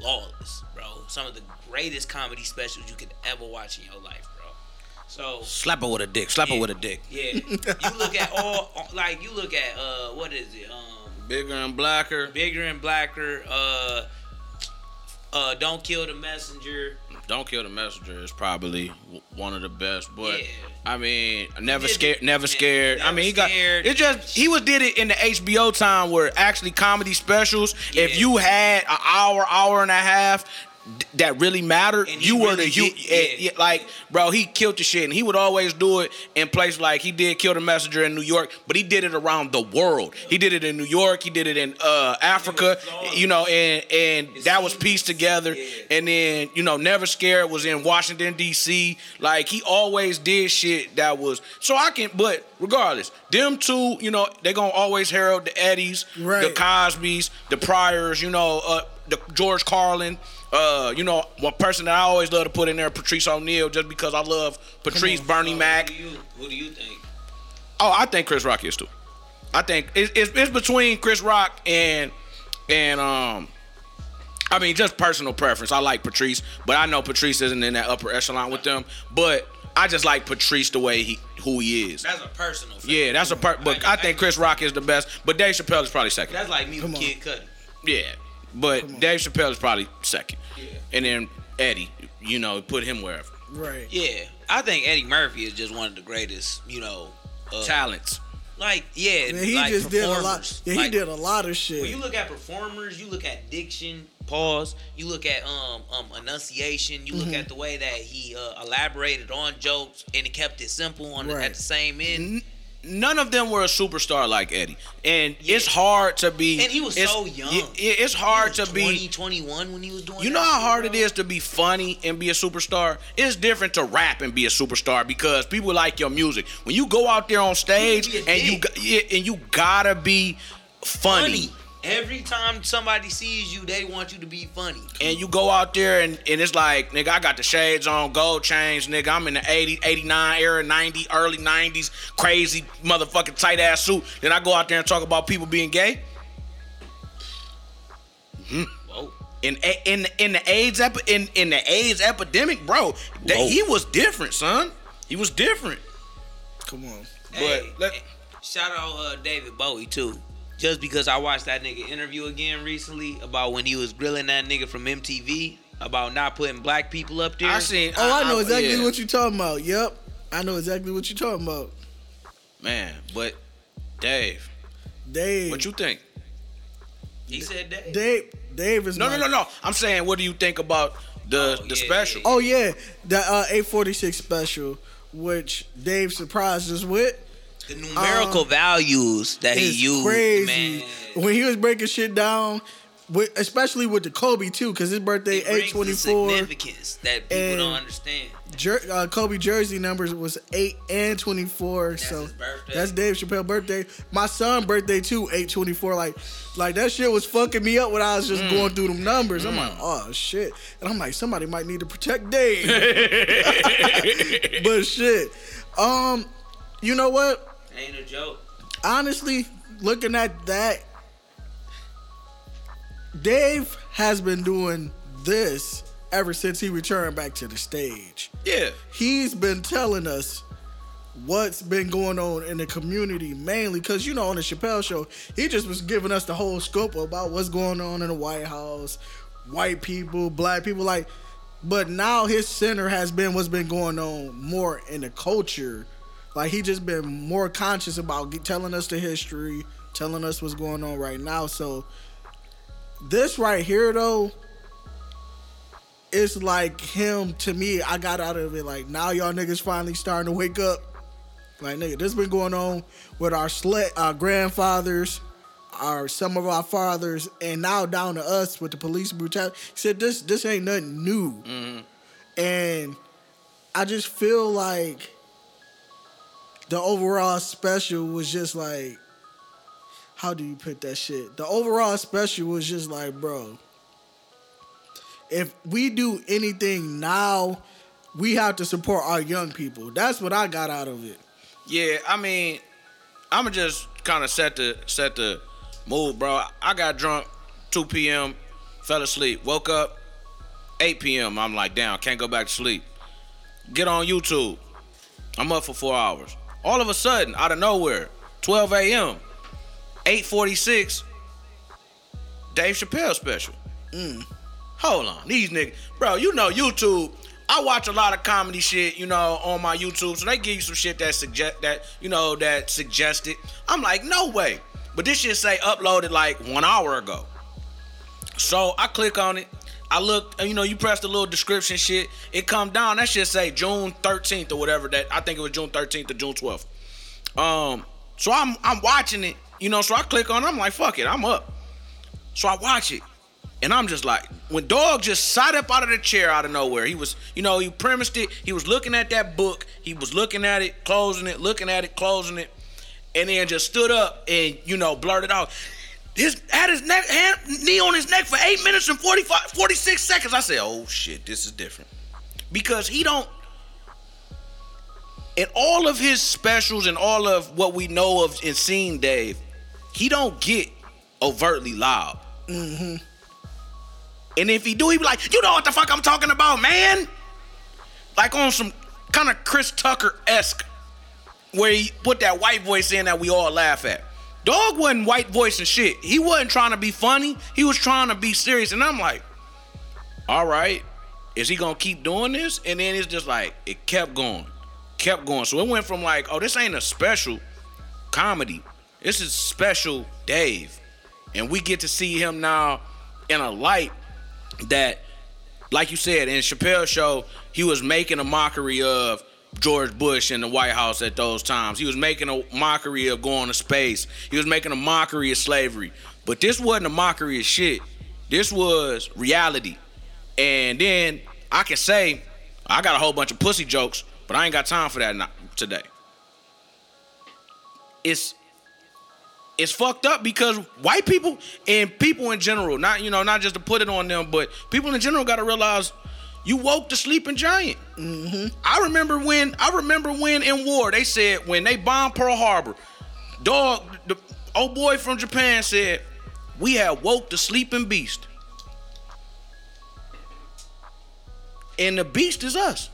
flawless, bro. Some of the greatest comedy specials you could ever watch in your life, bro. So Slap her with a dick. Slap her with a dick. yeah, you look at all like you look at uh what is it um Bigger and blacker. bigger and blacker uh uh don't kill the messenger Don't kill the messenger is probably w- one of the best, but Yeah. I mean, never scared, never Yeah, scared. I mean, he got Scared. it. Just he was did it in the HBO time where actually comedy specials. If you had an hour, hour and a half. D- That really mattered. And You were really the you, did- yeah. yeah, like bro. He killed the shit, and he would always do it in places like he did kill the messenger in New York, but he did it around the world. He did it in New York. He did it in uh, Africa. You know, and and that was pieced together. Yeah. And then, you know, Never Scared was in Washington, D.C. Like, he always did shit that was. So I can, but regardless, them two, you know, they're going to always herald the Eddies, the Cosbys, the Pryors, you know, uh, the George Carlin. Uh, you know, one person that I always love to put in there, Patrice O'Neal, just because I love Patrice, Bernie So Mac. Who do, you, who do you think? Oh, I think Chris Rock is too. I think it's, it's, it's between Chris Rock and and um. I mean, just personal preference. I like Patrice, but I know Patrice isn't in that upper echelon with them. But I just like Patrice the way he who he is. That's a personal. Favorite. Yeah, that's a part. But I think Chris Rock is the best. But Dave Chappelle is probably second. That's like me with. Kid Cudi. Yeah, but Dave Chappelle is probably second. Yeah. And then Eddie, you know, put him wherever. right. Yeah, I think Eddie Murphy is just one of the greatest. You know, uh, Talents. like yeah, Man, he like just did a lot. Yeah, he Like, did a lot of shit. When you look at performers, you look at diction, pause. You look at um um enunciation. You look Mm-hmm. at the way that he uh, elaborated on jokes and he kept it simple on the, at the same end. None of them were a superstar like Eddie, and it's hard to be. And he was it's- so young. it- it's hard to 20, be. 21 when he was doing. You know how hard it is to be funny and be a superstar? It's different to rap and be a superstar because people like your music. When you go out there on stage You can be a and you dick. yeah, and you gotta be funny. funny. Every time somebody sees you, they want you to be funny. And you go out there and, and it's like, nigga, I got the shades on, gold chains, nigga. I'm in the 80, 89 era, 90, early 90s, crazy motherfucking tight ass suit. Then I go out there and talk about people being gay. Whoa. in in in the AIDS epi- in in the AIDS epidemic, bro, that he was different, son. He was different. Come on. Hey, let- shout out uh, David Bowie too. Just because I watched that nigga interview again recently about when he was grilling that nigga from MTV about not putting black people up there. I seen. Oh, I know exactly yeah. what you're talking about. Yep. I know exactly what you're talking about. Man, but Dave, Dave. what you think? He said that. Dave. Dave is No, my- no, no, no. I'm saying, what do you think about the Oh, the yeah, special? yeah. Oh yeah, the uh, 846 special, which Dave surprised us with. The numerical Um, values that he used, crazy. man. When he was breaking shit down, with, especially with the Kobe too, because his birthday eight twenty four. significance that people don't understand. Jer- uh, Kobe jersey numbers was eight and twenty four. So that's Dave Chappelle birthday. My son birthday too, eight twenty four. Like, like that shit was fucking me up when I was just Mm. going through them numbers. I'm like, oh shit, and I'm like, somebody might need to protect Dave. but shit, um, you know what? Ain't a joke. honestly, looking at that, Dave has been doing this ever since he returned back to the stage. Yeah. He's been telling us what's been going on in the community, mainly because you know on the Chappelle show, he just was giving us the whole scope about what's going on in the White House, white people, black people, like. But now his center has been what's been going on more in the culture. Like he just been more conscious about telling us the history, telling us what's going on right now. So this right here though, it's like him to me. I got out of it like now y'all niggas finally starting to wake up. Like nigga, this been going on with our sle- our grandfathers, our some of our fathers, and now down to us with the police brutality. He said this this ain't nothing new, mm-hmm. and I just feel like the overall special was just like, how do you put that shit? The overall special was just like, bro, if we do anything now, we have to support our young people. That's what I got out of it. Yeah, I mean, I'ma just kind of set the set the mood, bro. I got drunk 2 p.m., fell asleep, woke up 8 p.m. I'm like, damn, can't go back to sleep. Get on YouTube. I'm up for four hours. All of a sudden, out of nowhere, 12 a.m., 8:46, Dave Chappelle special. Mm. Hold on, these niggas, bro. You know YouTube. I watch a lot of comedy shit, you know, on my YouTube. So they give you some shit that suggest that you know that suggested. I'm like, no way. But this shit say uploaded like one hour ago. So I click on it. I look, you know, you press the little description shit. It come down. That shit say June 13th or whatever. That I think it was June 13th or June 12th. Um, so I'm I'm watching it, you know. So I click on. it. I'm like, fuck it, I'm up. So I watch it, and I'm just like, when dog just sat up out of the chair out of nowhere. He was, you know, he premised it. He was looking at that book. He was looking at it, closing it, looking at it, closing it, and then just stood up and you know blurted out. His had his neck hand, knee on his neck for eight minutes and 45, 46 seconds. I said, oh shit, this is different because he don't. In all of his specials and all of what we know of and seen Dave, he don't get overtly loud. Mm-hmm. And if he do, he be like, you know what the fuck I'm talking about, man? Like on some kind of Chris Tucker esque, where he put that white voice in that we all laugh at. Dog wasn't white voice and shit. He wasn't trying to be funny. He was trying to be serious. And I'm like, all right, is he gonna keep doing this? And then it's just like it kept going, kept going. So it went from like, oh, this ain't a special comedy. This is special Dave. And we get to see him now in a light that, like you said, in Chappelle's show, he was making a mockery of George Bush in the White House at those times. He was making a mockery of going to space. He was making a mockery of slavery. But this wasn't a mockery of shit. This was reality. And then I can say, I got a whole bunch of pussy jokes, but I ain't got time for that today. It's it's fucked up because white people and people in general, not you know, not just to put it on them, but people in general got to realize you woke the sleeping giant. I remember when I remember when in war they said when they bombed Pearl Harbor, dog, the old boy from Japan said we had woke the sleeping beast, and the beast is us.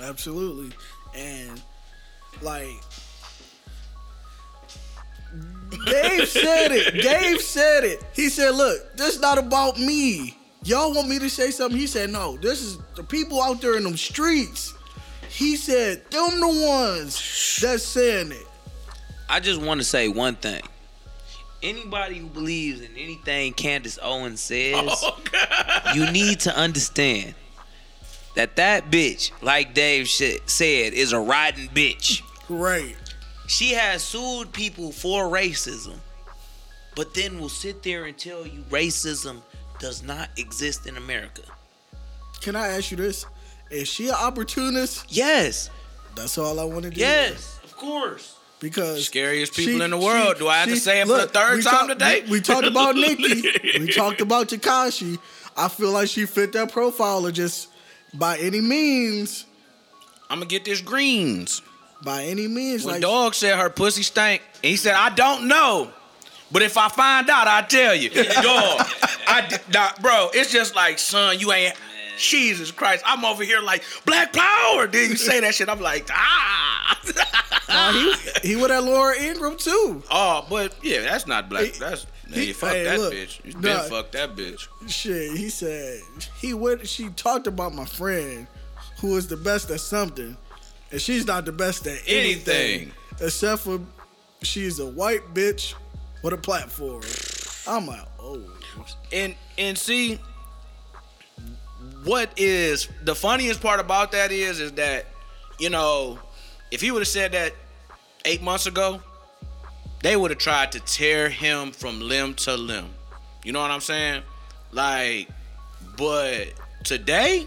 Absolutely. And like Dave said it. Dave said it. He said, look, this is not about me. Y'all want me to say something? He said, no, this is the people out there in them streets. He said them the ones that's saying it. I just want to say one thing. Anybody who believes in anything Candace Owens says, Oh, you need to understand that that bitch, like Dave said, is a rotten bitch. Right. She has sued people for racism, but then will sit there and tell you racism does not exist in America. Can I ask you this? Is she an opportunist? Yes, That's all I want to do. yes, of course. Because Scariest people in the world. Do I have to say it for the third time talk- today? We, we talked about Nicki. we talked about Tekashi. I feel like she fit that profile of just by any means, I'm gonna get this greens. by any means. When like dog said her pussy stank, and he said, I don't know. But if I find out, I'll tell you. dog, I did not, bro, it's just like, son, you ain't Jesus Christ. I'm over here like black power. Did you say that shit. I'm like, ah. Nah, he he with that Laura Ingraham too. oh, but yeah, that's not black. He- That's he- hey, fuck hey, that look, bitch. You nah. been fuck that bitch. Shit, he said he went. She talked about my friend, who is the best at something, and she's not the best at anything, Anything. except for she's a white bitch with a platform. I'm like, oh, And and see, what is the funniest part about that is is that, you know, if he would have said that eight months ago, they would have tried to tear him from limb to limb. You know what I'm saying? Like, but today,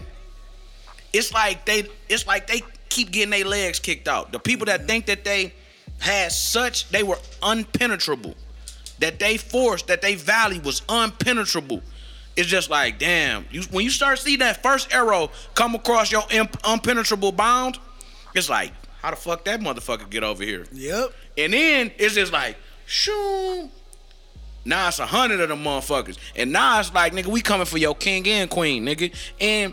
it's like they it's like they keep getting their legs kicked out. The people that think that they had such they were unpenetrable, that they force, that they value was unpenetrable. It's just like, damn, you when you start seeing that first arrow come across your imp- unpenetrable bound, it's like, how the fuck that motherfucker get over here? yep. And then it's just like, shoo. Now it's a hundred of them motherfuckers. And now it's like, nigga, we coming for your king and queen, nigga. And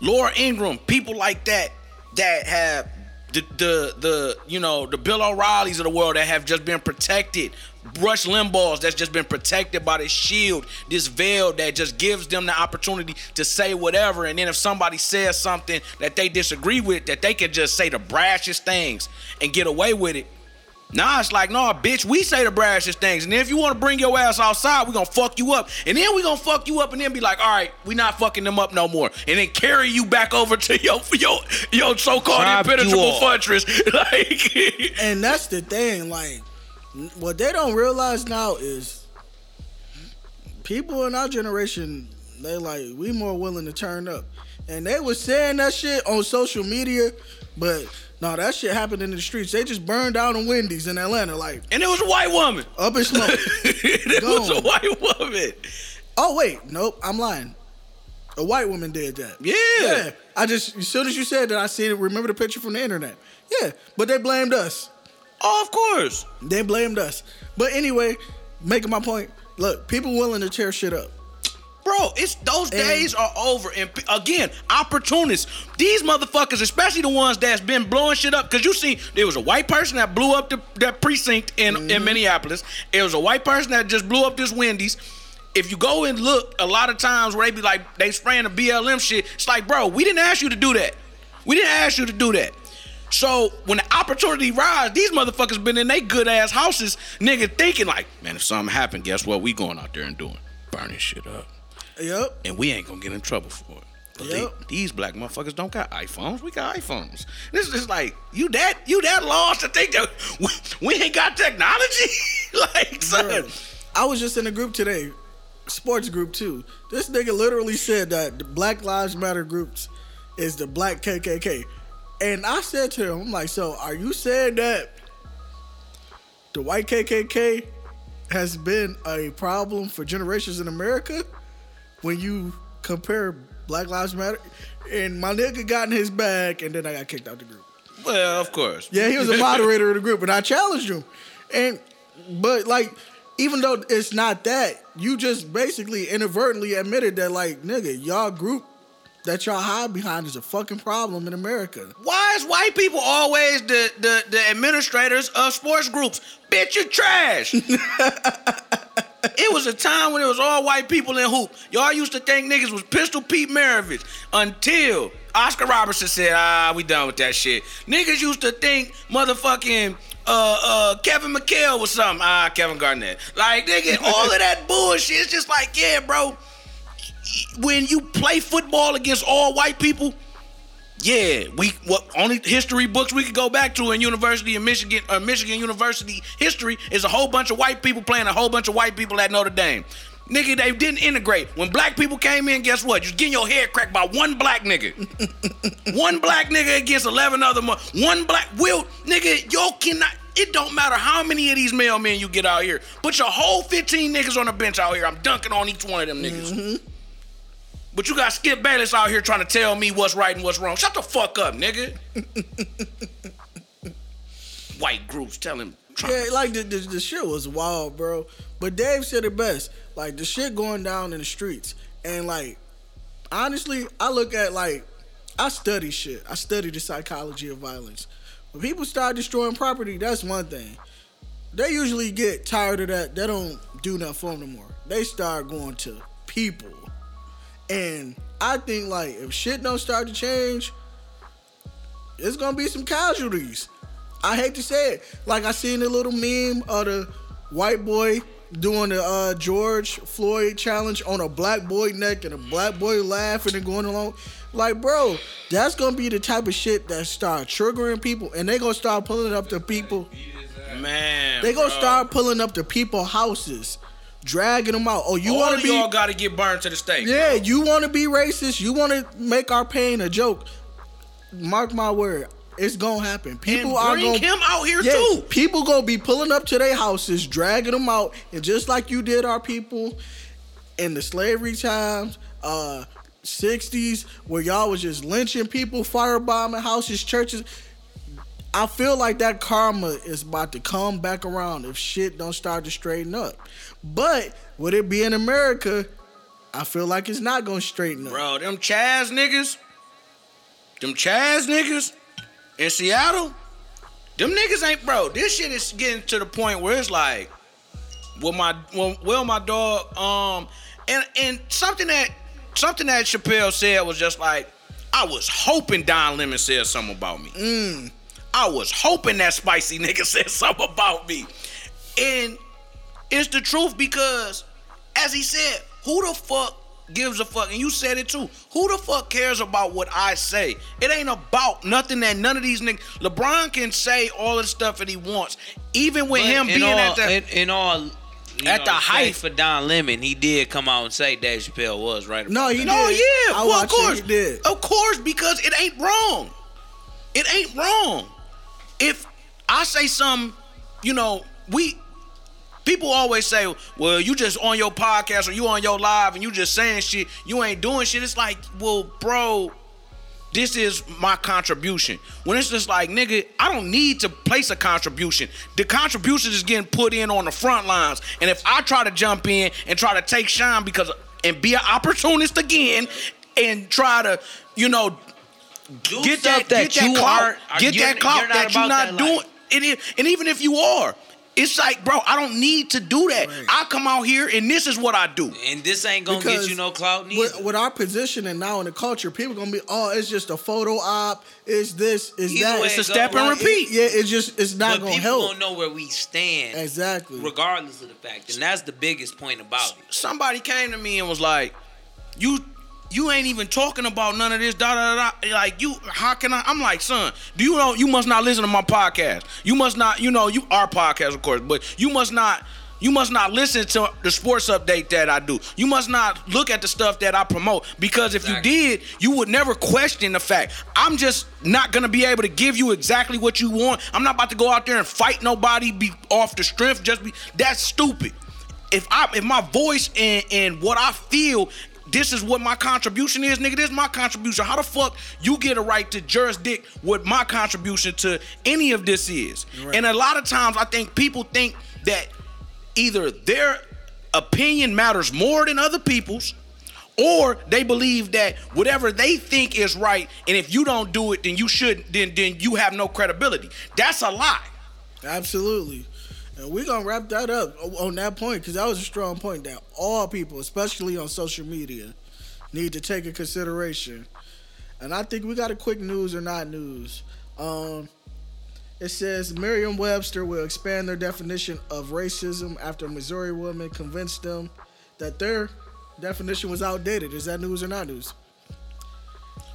Laura Ingraham, people like that that have the the the you know the Bill O'Reillys of the world that have just been protected, Rush Limbaugh's that's just been protected by this shield, this veil that just gives them the opportunity to say whatever. And then if somebody says something that they disagree with, that they can just say the brashest things and get away with it. Now it's like, no, bitch, we say the brashest things. And if you want to bring your ass outside, we gonna fuck you up. And then we gonna fuck you up and then be like, all right, we not fucking them up no more. And then carry you back over to your your, your so-called impenetrable fortress. like And that's the thing. Like, what they don't realize now is people in our generation, they like we more willing to turn up. And they was saying that shit on social media, but no, that shit happened in the streets. They just burned down a Wendy's in Atlanta, like and it was a white woman. up in smoke. it was a white woman. oh wait, nope, I'm lying. A white woman did that. Yeah. Yeah. I just as soon as you said that, I see it. Remember the picture from the internet. Yeah, but they blamed us. Oh, of course. They blamed us. But anyway, making my point. Look, people willing to tear shit up. Bro, it's those days are over. And again, opportunists. These motherfuckers, especially the ones that's been blowing shit up. Cause you see, there was a white person that blew up the, that precinct in, in mm-hmm. Minneapolis. It was a white person that just blew up this Wendy's. If you go and look, a lot of times where they be like, they spraying the BLM shit, it's like, bro, we didn't ask you to do that. We didn't ask you to do that. So when the opportunity rise, these motherfuckers been in they good ass houses, nigga, thinking like, man, if something happened, guess what? We going out there and doing burning shit up Yep. and we ain't gonna get in trouble for it. But they- these black motherfuckers don't got iPhones. We got iPhones. This is just like you that you that lost to think that we, we ain't got technology. like son, Bro, I was just in a group today, sports group too. This nigga literally said that the Black Lives Matter groups is the black KKK. And I said to him, I'm like, so are you saying that the white KKK has been a problem for generations in America when you compare Black Lives Matter? And my nigga got in his bag, and then I got kicked out the group. well, of course. Yeah, he was a moderator of the group, and I challenged him. And but like, even though it's not that, you just basically inadvertently admitted that, like, nigga, y'all group that y'all hide behind is a fucking problem in America. Why is white people always the, the, the administrators of sports groups? Bitch, you trash. it was a time when it was all white people in hoop. Y'all used to think niggas was Pistol Pete Maravich until Oscar Robertson said, ah, we done with that shit. Niggas used to think motherfucking uh, uh, Kevin McHale was something. Ah, Kevin Garnett. Like, nigga, all of that bullshit. It's just like, yeah, bro. When you play football against all white people, yeah, we what only history books we could go back to in University of Michigan, or Michigan University history is a whole bunch of white people playing a whole bunch of white people at Notre Dame. Nigga, they didn't integrate. When black people came in, guess what? You're getting your head cracked by one black nigga. one black nigga against 11 other mo- One black, Will, nigga, y'all cannot, it don't matter how many of these mailmen you get out here. Put your whole 15 niggas on the bench out here. I'm dunking on each one of them niggas. Mm-hmm. But you got Skip Bayless out here trying to tell me what's right and what's wrong. Shut the fuck up, nigga. White groups telling Trump. Yeah, like the, the the shit was wild, bro. But Dave said it best. Like the shit going down in the streets, and like honestly, I look at like I study shit. I study the psychology of violence. When people start destroying property, that's one thing. They usually get tired of that. They don't do nothing for them no more. They start going to people, and I think like if shit don't start to change, it's gonna be some casualties. I hate to say it. Like I seen the little meme of the white boy doing the uh, George Floyd challenge on a black boy neck and a black boy laughing and going along. Like, bro, that's gonna be the type of shit that start triggering people, and they gonna start pulling up to people. Man, They gonna bro. start pulling up to people houses, dragging them out. Oh, you want to be? y'all got to get burned to the stake. Yeah, you want to be racist. You want to make our pain a joke. Mark my word, it's gonna happen. People and are gonna him out here yeah, too. people gonna be pulling up to their houses, dragging them out, and just like you did our people in the slavery times, uh, '60s, where y'all was just lynching people, firebombing houses, churches. I feel like that karma is about to come back around if shit don't start to straighten up. But would it be in America? I feel like it's not gonna straighten up. Bro, them Chaz niggas, them Chaz niggas in Seattle, them niggas ain't bro. This shit is getting to the point where it's like, well, my well, my dog, um, and and something that something that Chappelle said was just like, I was hoping Don Lemon said something about me. I was hoping that spicy nigga said something about me, and it's the truth because, as he said, who the fuck gives a fuck? And you said it too. Who the fuck cares about what I say? It ain't about nothing that none of these niggas. LeBron can say all the stuff that he wants, even with But him in being all, at the. in, in all you at know, the height. for Don Lemon, he did come out and say Dave Chappelle was right. No, about he that. no, did. yeah, I well, of watched it, course, he did. of course, because it ain't wrong. It ain't wrong. If I say something, you know, we people always say, well, you just on your podcast or you on your live and you just saying shit, you ain't doing shit. It's like, well, bro, this is my contribution. When it's just like, nigga, I don't need to place a contribution. The contribution is getting put in on the front lines. And if I try to jump in and try to take shine because and be an opportunist again and try to, you know, Do get stuff that, get that you clout, aren't- get you're- that clout you're that you're not that doing. life. And, it, and even if you are, it's like, bro, I don't need to do that. I come out here and this is what I do. And this ain't gonna Because get you no clout neither. With, with our positioning now in the culture, people gonna be, oh, it's just a photo op. It's this, it's Either that. It's a step and Like, repeat. it- yeah, it's just, it's not but gonna help people don't know where we stand, Exactly. regardless of the fact, and that's the biggest point about it. Somebody came to me and was like, "You, you ain't even talking about none of this." Da da da. da. Like you, how can I? I'm like, son, do you know? You must not listen to my podcast. You must not, you know, you our podcast, of course, but you must not. You must not listen to the sports update that I do. You must not look at the stuff that I promote because if Exactly. you did, you would never question the fact. I'm just not gonna be able to give you exactly what you want. I'm not about to go out there and fight nobody be off the strength. Just be that's stupid. If I if my voice and and what I feel. This is what my contribution is, nigga. This is my contribution. How the fuck you get a right to jurisdict what my contribution to any of this is? And a lot of times, I think people think that either their opinion matters more than other people's or they believe that whatever they think is right and if you don't do it then you should then then you have no credibility that's a lie Absolutely. And we're gonna wrap that up on that point because that was a strong point that all people, especially on social media, need to take in consideration. And I think we got a quick news or not news. Um, it says Merriam-Webster will expand their definition of racism after a Missouri woman convinced them that their definition was outdated. Is that news or not news?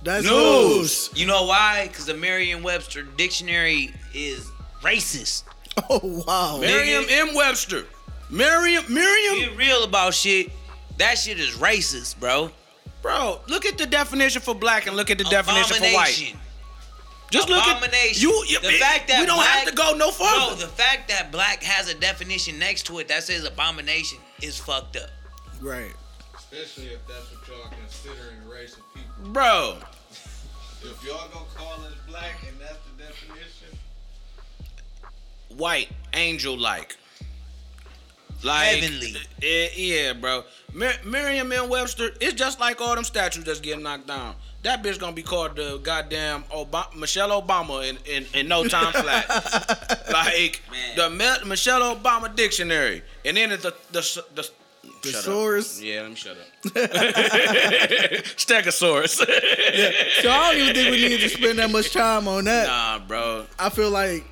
That's news. You know why? Because the Merriam-Webster dictionary is racist. Oh wow. Merriam M. Webster. Merriam, Merriam, Get real about shit. That shit is racist, bro. bro. Look at the definition for black and look at the definition for white. Just look at Abomination. you. you The fact that we don't black- have to go no further. Bro, the fact that black has a definition next to it that says abomination is fucked up. Right. Especially if that's what y'all considering race of people. bro. If y'all gonna call us black and that's the definition, White, angel like. Like Heavenly. eh, yeah, bro. Mer- Merriam M. Webster, it's just like all them statues that's getting knocked down. That bitch gonna be called the goddamn Obama, Michelle Obama in, in, in no time flat. like Man. the Me- Michelle Obama dictionary, and then it's the the the. The shut up. source. Yeah, let me shut up. Stegosaurus. Yeah. So I don't even think we need to spend that much time on that. nah, bro. I feel like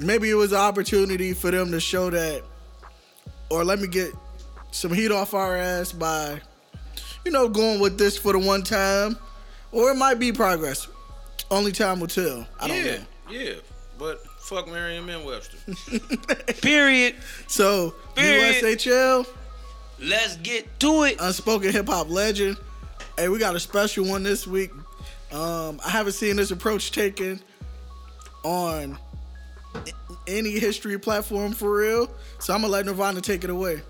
maybe it was an opportunity for them to show that, or let me get some heat off our ass by, you know, going with this for the one time, or it might be progress. Only time will tell. I don't Yeah, know. yeah. But fuck Merriam M. Webster. Period. So Period. USHL, Let's get to it. unspoken hip hop legend. Hey, we got a special one this week. Um, I haven't seen this approach taken on any history platform for real. So I'm gonna let Nirvana take it away.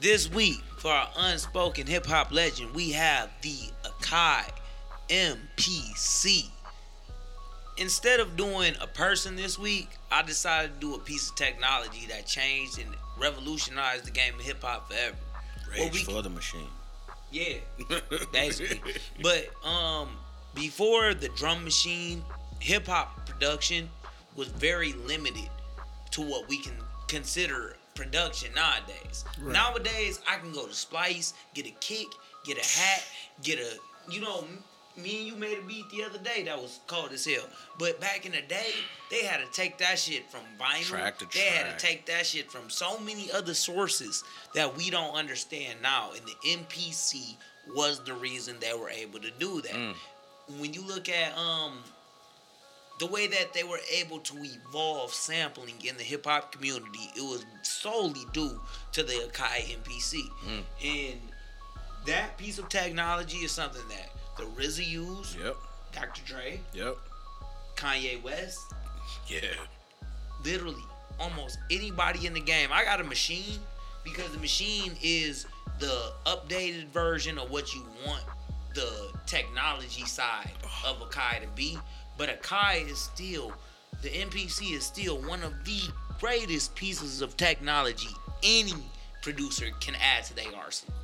This week, for our unspoken hip hop legend, we have the Akai MPC. Instead of doing a person this week, I decided to do a piece of technology that changed and revolutionized the game of hip hop forever. Well, we- for the machine. Yeah, basically. but um, before the drum machine, hip hop production was very limited to what we can consider production nowadays. Nowadays, I can go to Splice, get a kick, get a hat, get a you know. Me and you made a beat the other day that was cold as hell. But back in the day, they had to take that shit from vinyl. Track to they had to take that shit from so many other sources that we don't understand now. And the MPC was the reason they were able to do that. Mm. When you look at um the way that they were able to evolve sampling in the hip hop community, it was solely due to the Akai MPC. Mm. And that piece of technology is something that the RZA used, Yep. Dr. Dre, Yep. Kanye West, Yeah. literally almost anybody in the game. I got a machine because the machine is the updated version of what you want the technology side of Akai to be. But Akai is still, the MPC is still one of the greatest pieces of technology any producer can add to their arsenal.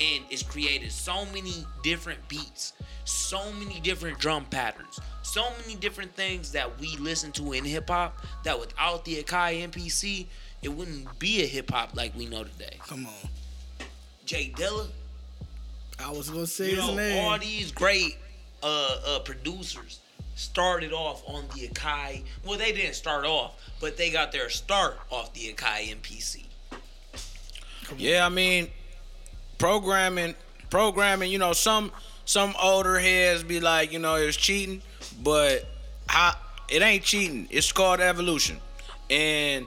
And it's created so many different beats, so many different drum patterns, so many different things that we listen to in hip hop that without the Akai MPC, it wouldn't be a hip hop like we know today. Come on. Jay Dilla, I was gonna say you his know, name. all these great uh, uh, producers started off on the Akai. Well, they didn't start off, but they got their start off the Akai MPC. Yeah, I mean, programming, programming. You know, some some older heads be like, you know, it's cheating, but I, it ain't cheating. It's called evolution, and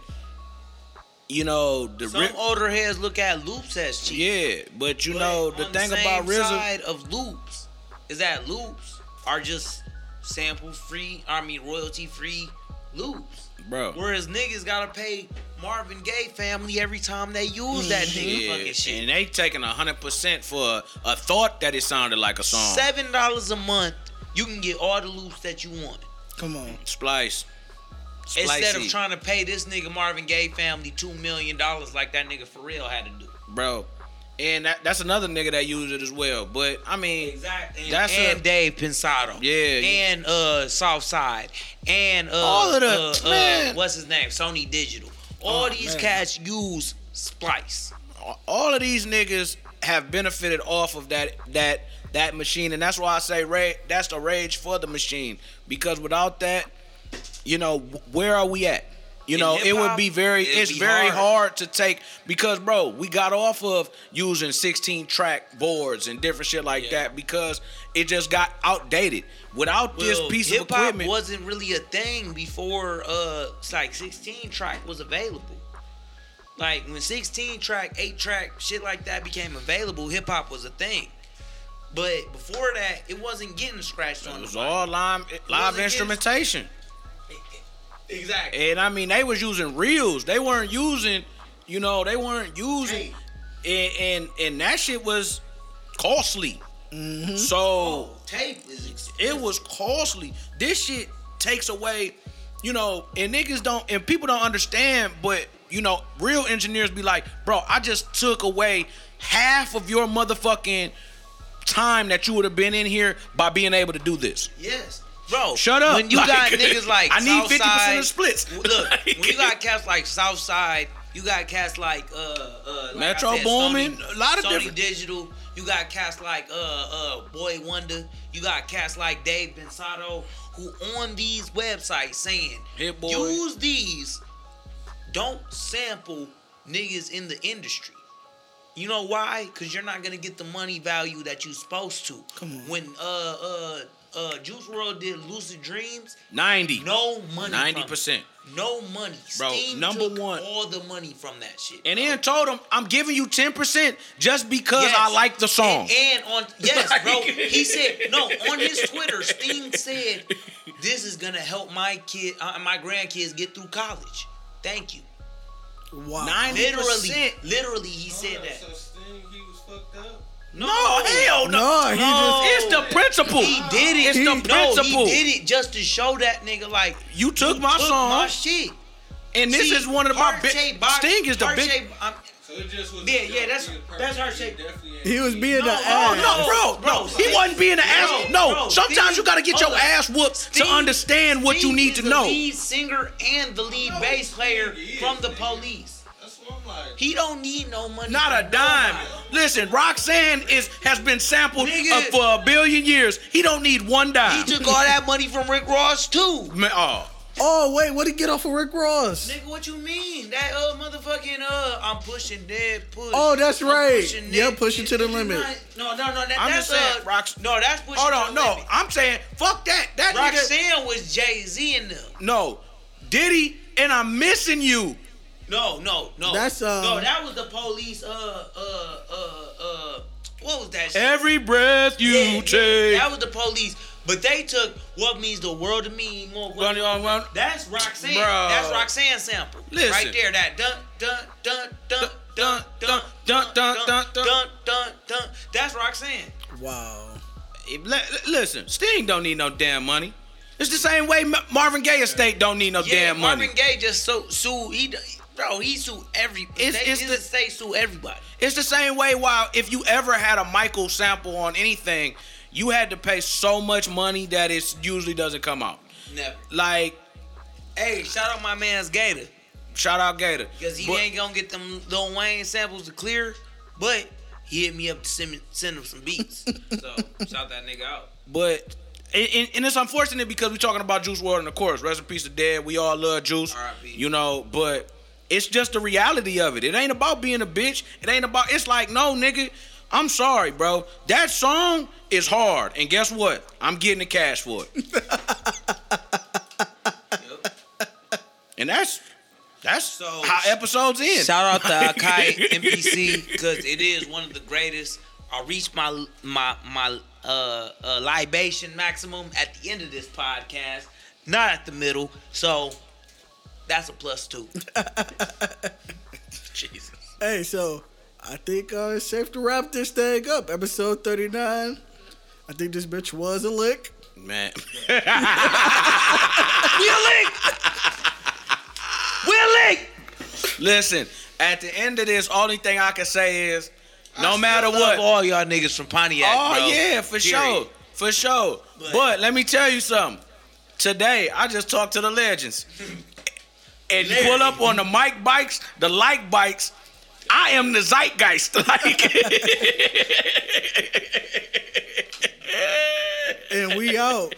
you know the Some ri- older heads look at loops as cheating. yeah, but you But know the thing about RZA, side of loops is that loops are just sample free. I mean royalty free loops. bro. Whereas niggas gotta pay Marvin Gaye family every time they use that nigga Yeah, fucking shit. and they taking a hundred percent for a thought that it sounded like a song. Seven dollars a month, you can get all the loops that you want. Come on. Splice. Instead of trying to pay this nigga Marvin Gaye family two million dollars like that nigga for real had to do. bro. And that, that's another nigga that used it as well. But I mean, Exactly. That's and a- Dave Pensado. Yeah. And uh Southside. And uh All of the- uh, uh, man. what's his name? Sonny Digital. All Oh, these man. cats use Splice. all of these niggas have benefited off of that that that machine, and that's why I say ra- that's the rage for the machine. Because without that, you know, where are we at? You know, it would be very it's be very hard. hard to take because bro, we got off of using 16 track boards and different shit like Yeah. that because it just got outdated. Without this piece of equipment, wasn't really a thing before uh it's like 16 track was available. Like when 16 track, 8 track, shit like that became available, hip hop was a thing. But before that, it wasn't getting scratched on it was the all live, live instrumentation. Exactly. And I mean, they was using reels. They weren't using, you know, they weren't using, and and, and that shit was costly. Mm-hmm. So Oh, tape is expensive. it was costly. This shit takes away, you know, and niggas don't, and people don't understand. But you know, real engineers be like, bro, I just took away half of your motherfucking time that you would have been in here by being able to do this. Yes. Bro, Shut up. When you Like, got niggas like I need 50% of the splits. Look, when you got cats like Southside, you got cats like uh uh like Metro said, Boomin, Sonny, a lot of Sonny different- Digital. You got cats like uh uh Boy Wonder. You got cats like Dave Pensado who on these websites saying Hit Boy. use these. Don't sample niggas in the industry. You know why? Cause you're not gonna get the money value that you're supposed to. Come on. When uh uh uh Juice WRLD did Lucid Dreams, 90. no money. 90%. No money. Bro, Sting number took one. All the money from that shit. And then told him, I'm giving you 10% just because Yes. I like the song. And, and on yes, Like- bro. He said no on his Twitter. Sting said, "This is gonna help my kid, uh, my grandkids get through college." Thank you. Wow. 90%. Literally, literally, he said that. No, No, hell no. No, he just It's the principle. He did it. It's He- the no, principle. he did it just to show that nigga like You took my took song, my shit. and this See, is one of my Heart big. Shaped Sting is the Heart big. I'm- um, So it just was. Yeah, yeah, that's- He was perfect. that's our He shit. definitely he was being No, the oh, ass. No, bro, Bro, no, he wasn't being an ass. No, bro, sometimes Sting- you gotta get your on. ass whooped Sting- to understand what you Sting need is to the lead singer and the lead No, bass player from the police. He don't need no money. Not a dime. nobody. Listen, Roxanne is has been sampled Nigga. uh, for a billion years. He don't need one dime. He took all that money from Rick Ross too. Man, oh, Oh wait, what did he get off of Rick Ross? Nigga, what you mean? That uh motherfucking uh, I'm pushing dead push. Oh, that's I'm right. pushing Yeah, that- push it to the limit. not- No, no, no. That, I'm that's just saying, uh, Rox- No, that's pushing. hold to on, the no, limit. I'm saying fuck that. That nigga, Roxanne was Jay Z in them. no, Diddy, and I'm missing you. No, no, no. That's, uh, no. That was the police. Uh, uh, uh, uh. What was that? Shit? Every breath you Yeah, yeah, take. that was the police. But they took what means the world to me more. Well, well, well, That's Roxanne. Bro. That's Roxanne sample. Listen. Right there. That dun dun dun dun dun Dun, dun dun, dun, dun, dun. dun dun dun. That's Roxanne. Wow. If- li- li- Listen, Sting don't need no damn money. It's the same way Marvin Gaye estate don't need no Yeah, damn money. Marvin Gaye just so sued. He, d- bro, he sue every. It's- they, it's his the- estate sued everybody. It's the same way. While if you ever had a Michael sample on anything, you had to pay so much money that it usually doesn't come out. Never. Like Hey, shout out my man's Gator. shout out Gator Because he But- ain't gonna get them Lil Wayne samples to clear, but he hit me up to send, me, send him some beats. so shout that nigga out. But and, and- and it's unfortunate because we're talking about Juice WRLD and of course, rest in peace to Dead. We all love Juice. R.I.P.. You know, but it's just the reality of it. It ain't about being a bitch. It ain't about. It's like no nigga. I'm sorry, bro. That song is hard, and guess what? I'm getting the cash for it. and that's that's So- how episodes end. Shout out to Akai MPC because it is one of the greatest. I reached my my my uh, uh, libation maximum at the end of this podcast, not at the middle. So that's a plus two. Jesus. Hey, so I think uh, it's safe to wrap this thing up. Episode 39. I think this bitch was a lick. Man. We a link. We a link. Listen, at the end of this, only thing I can say is no matter Love what. all y'all niggas from Pontiac. Oh bro. yeah, for sure, for sure. But, But- let me tell you something. Today, I just talked to the legends. And you pull up on the Mike bikes, the like bikes. I am the zeitgeist. Like, and we out.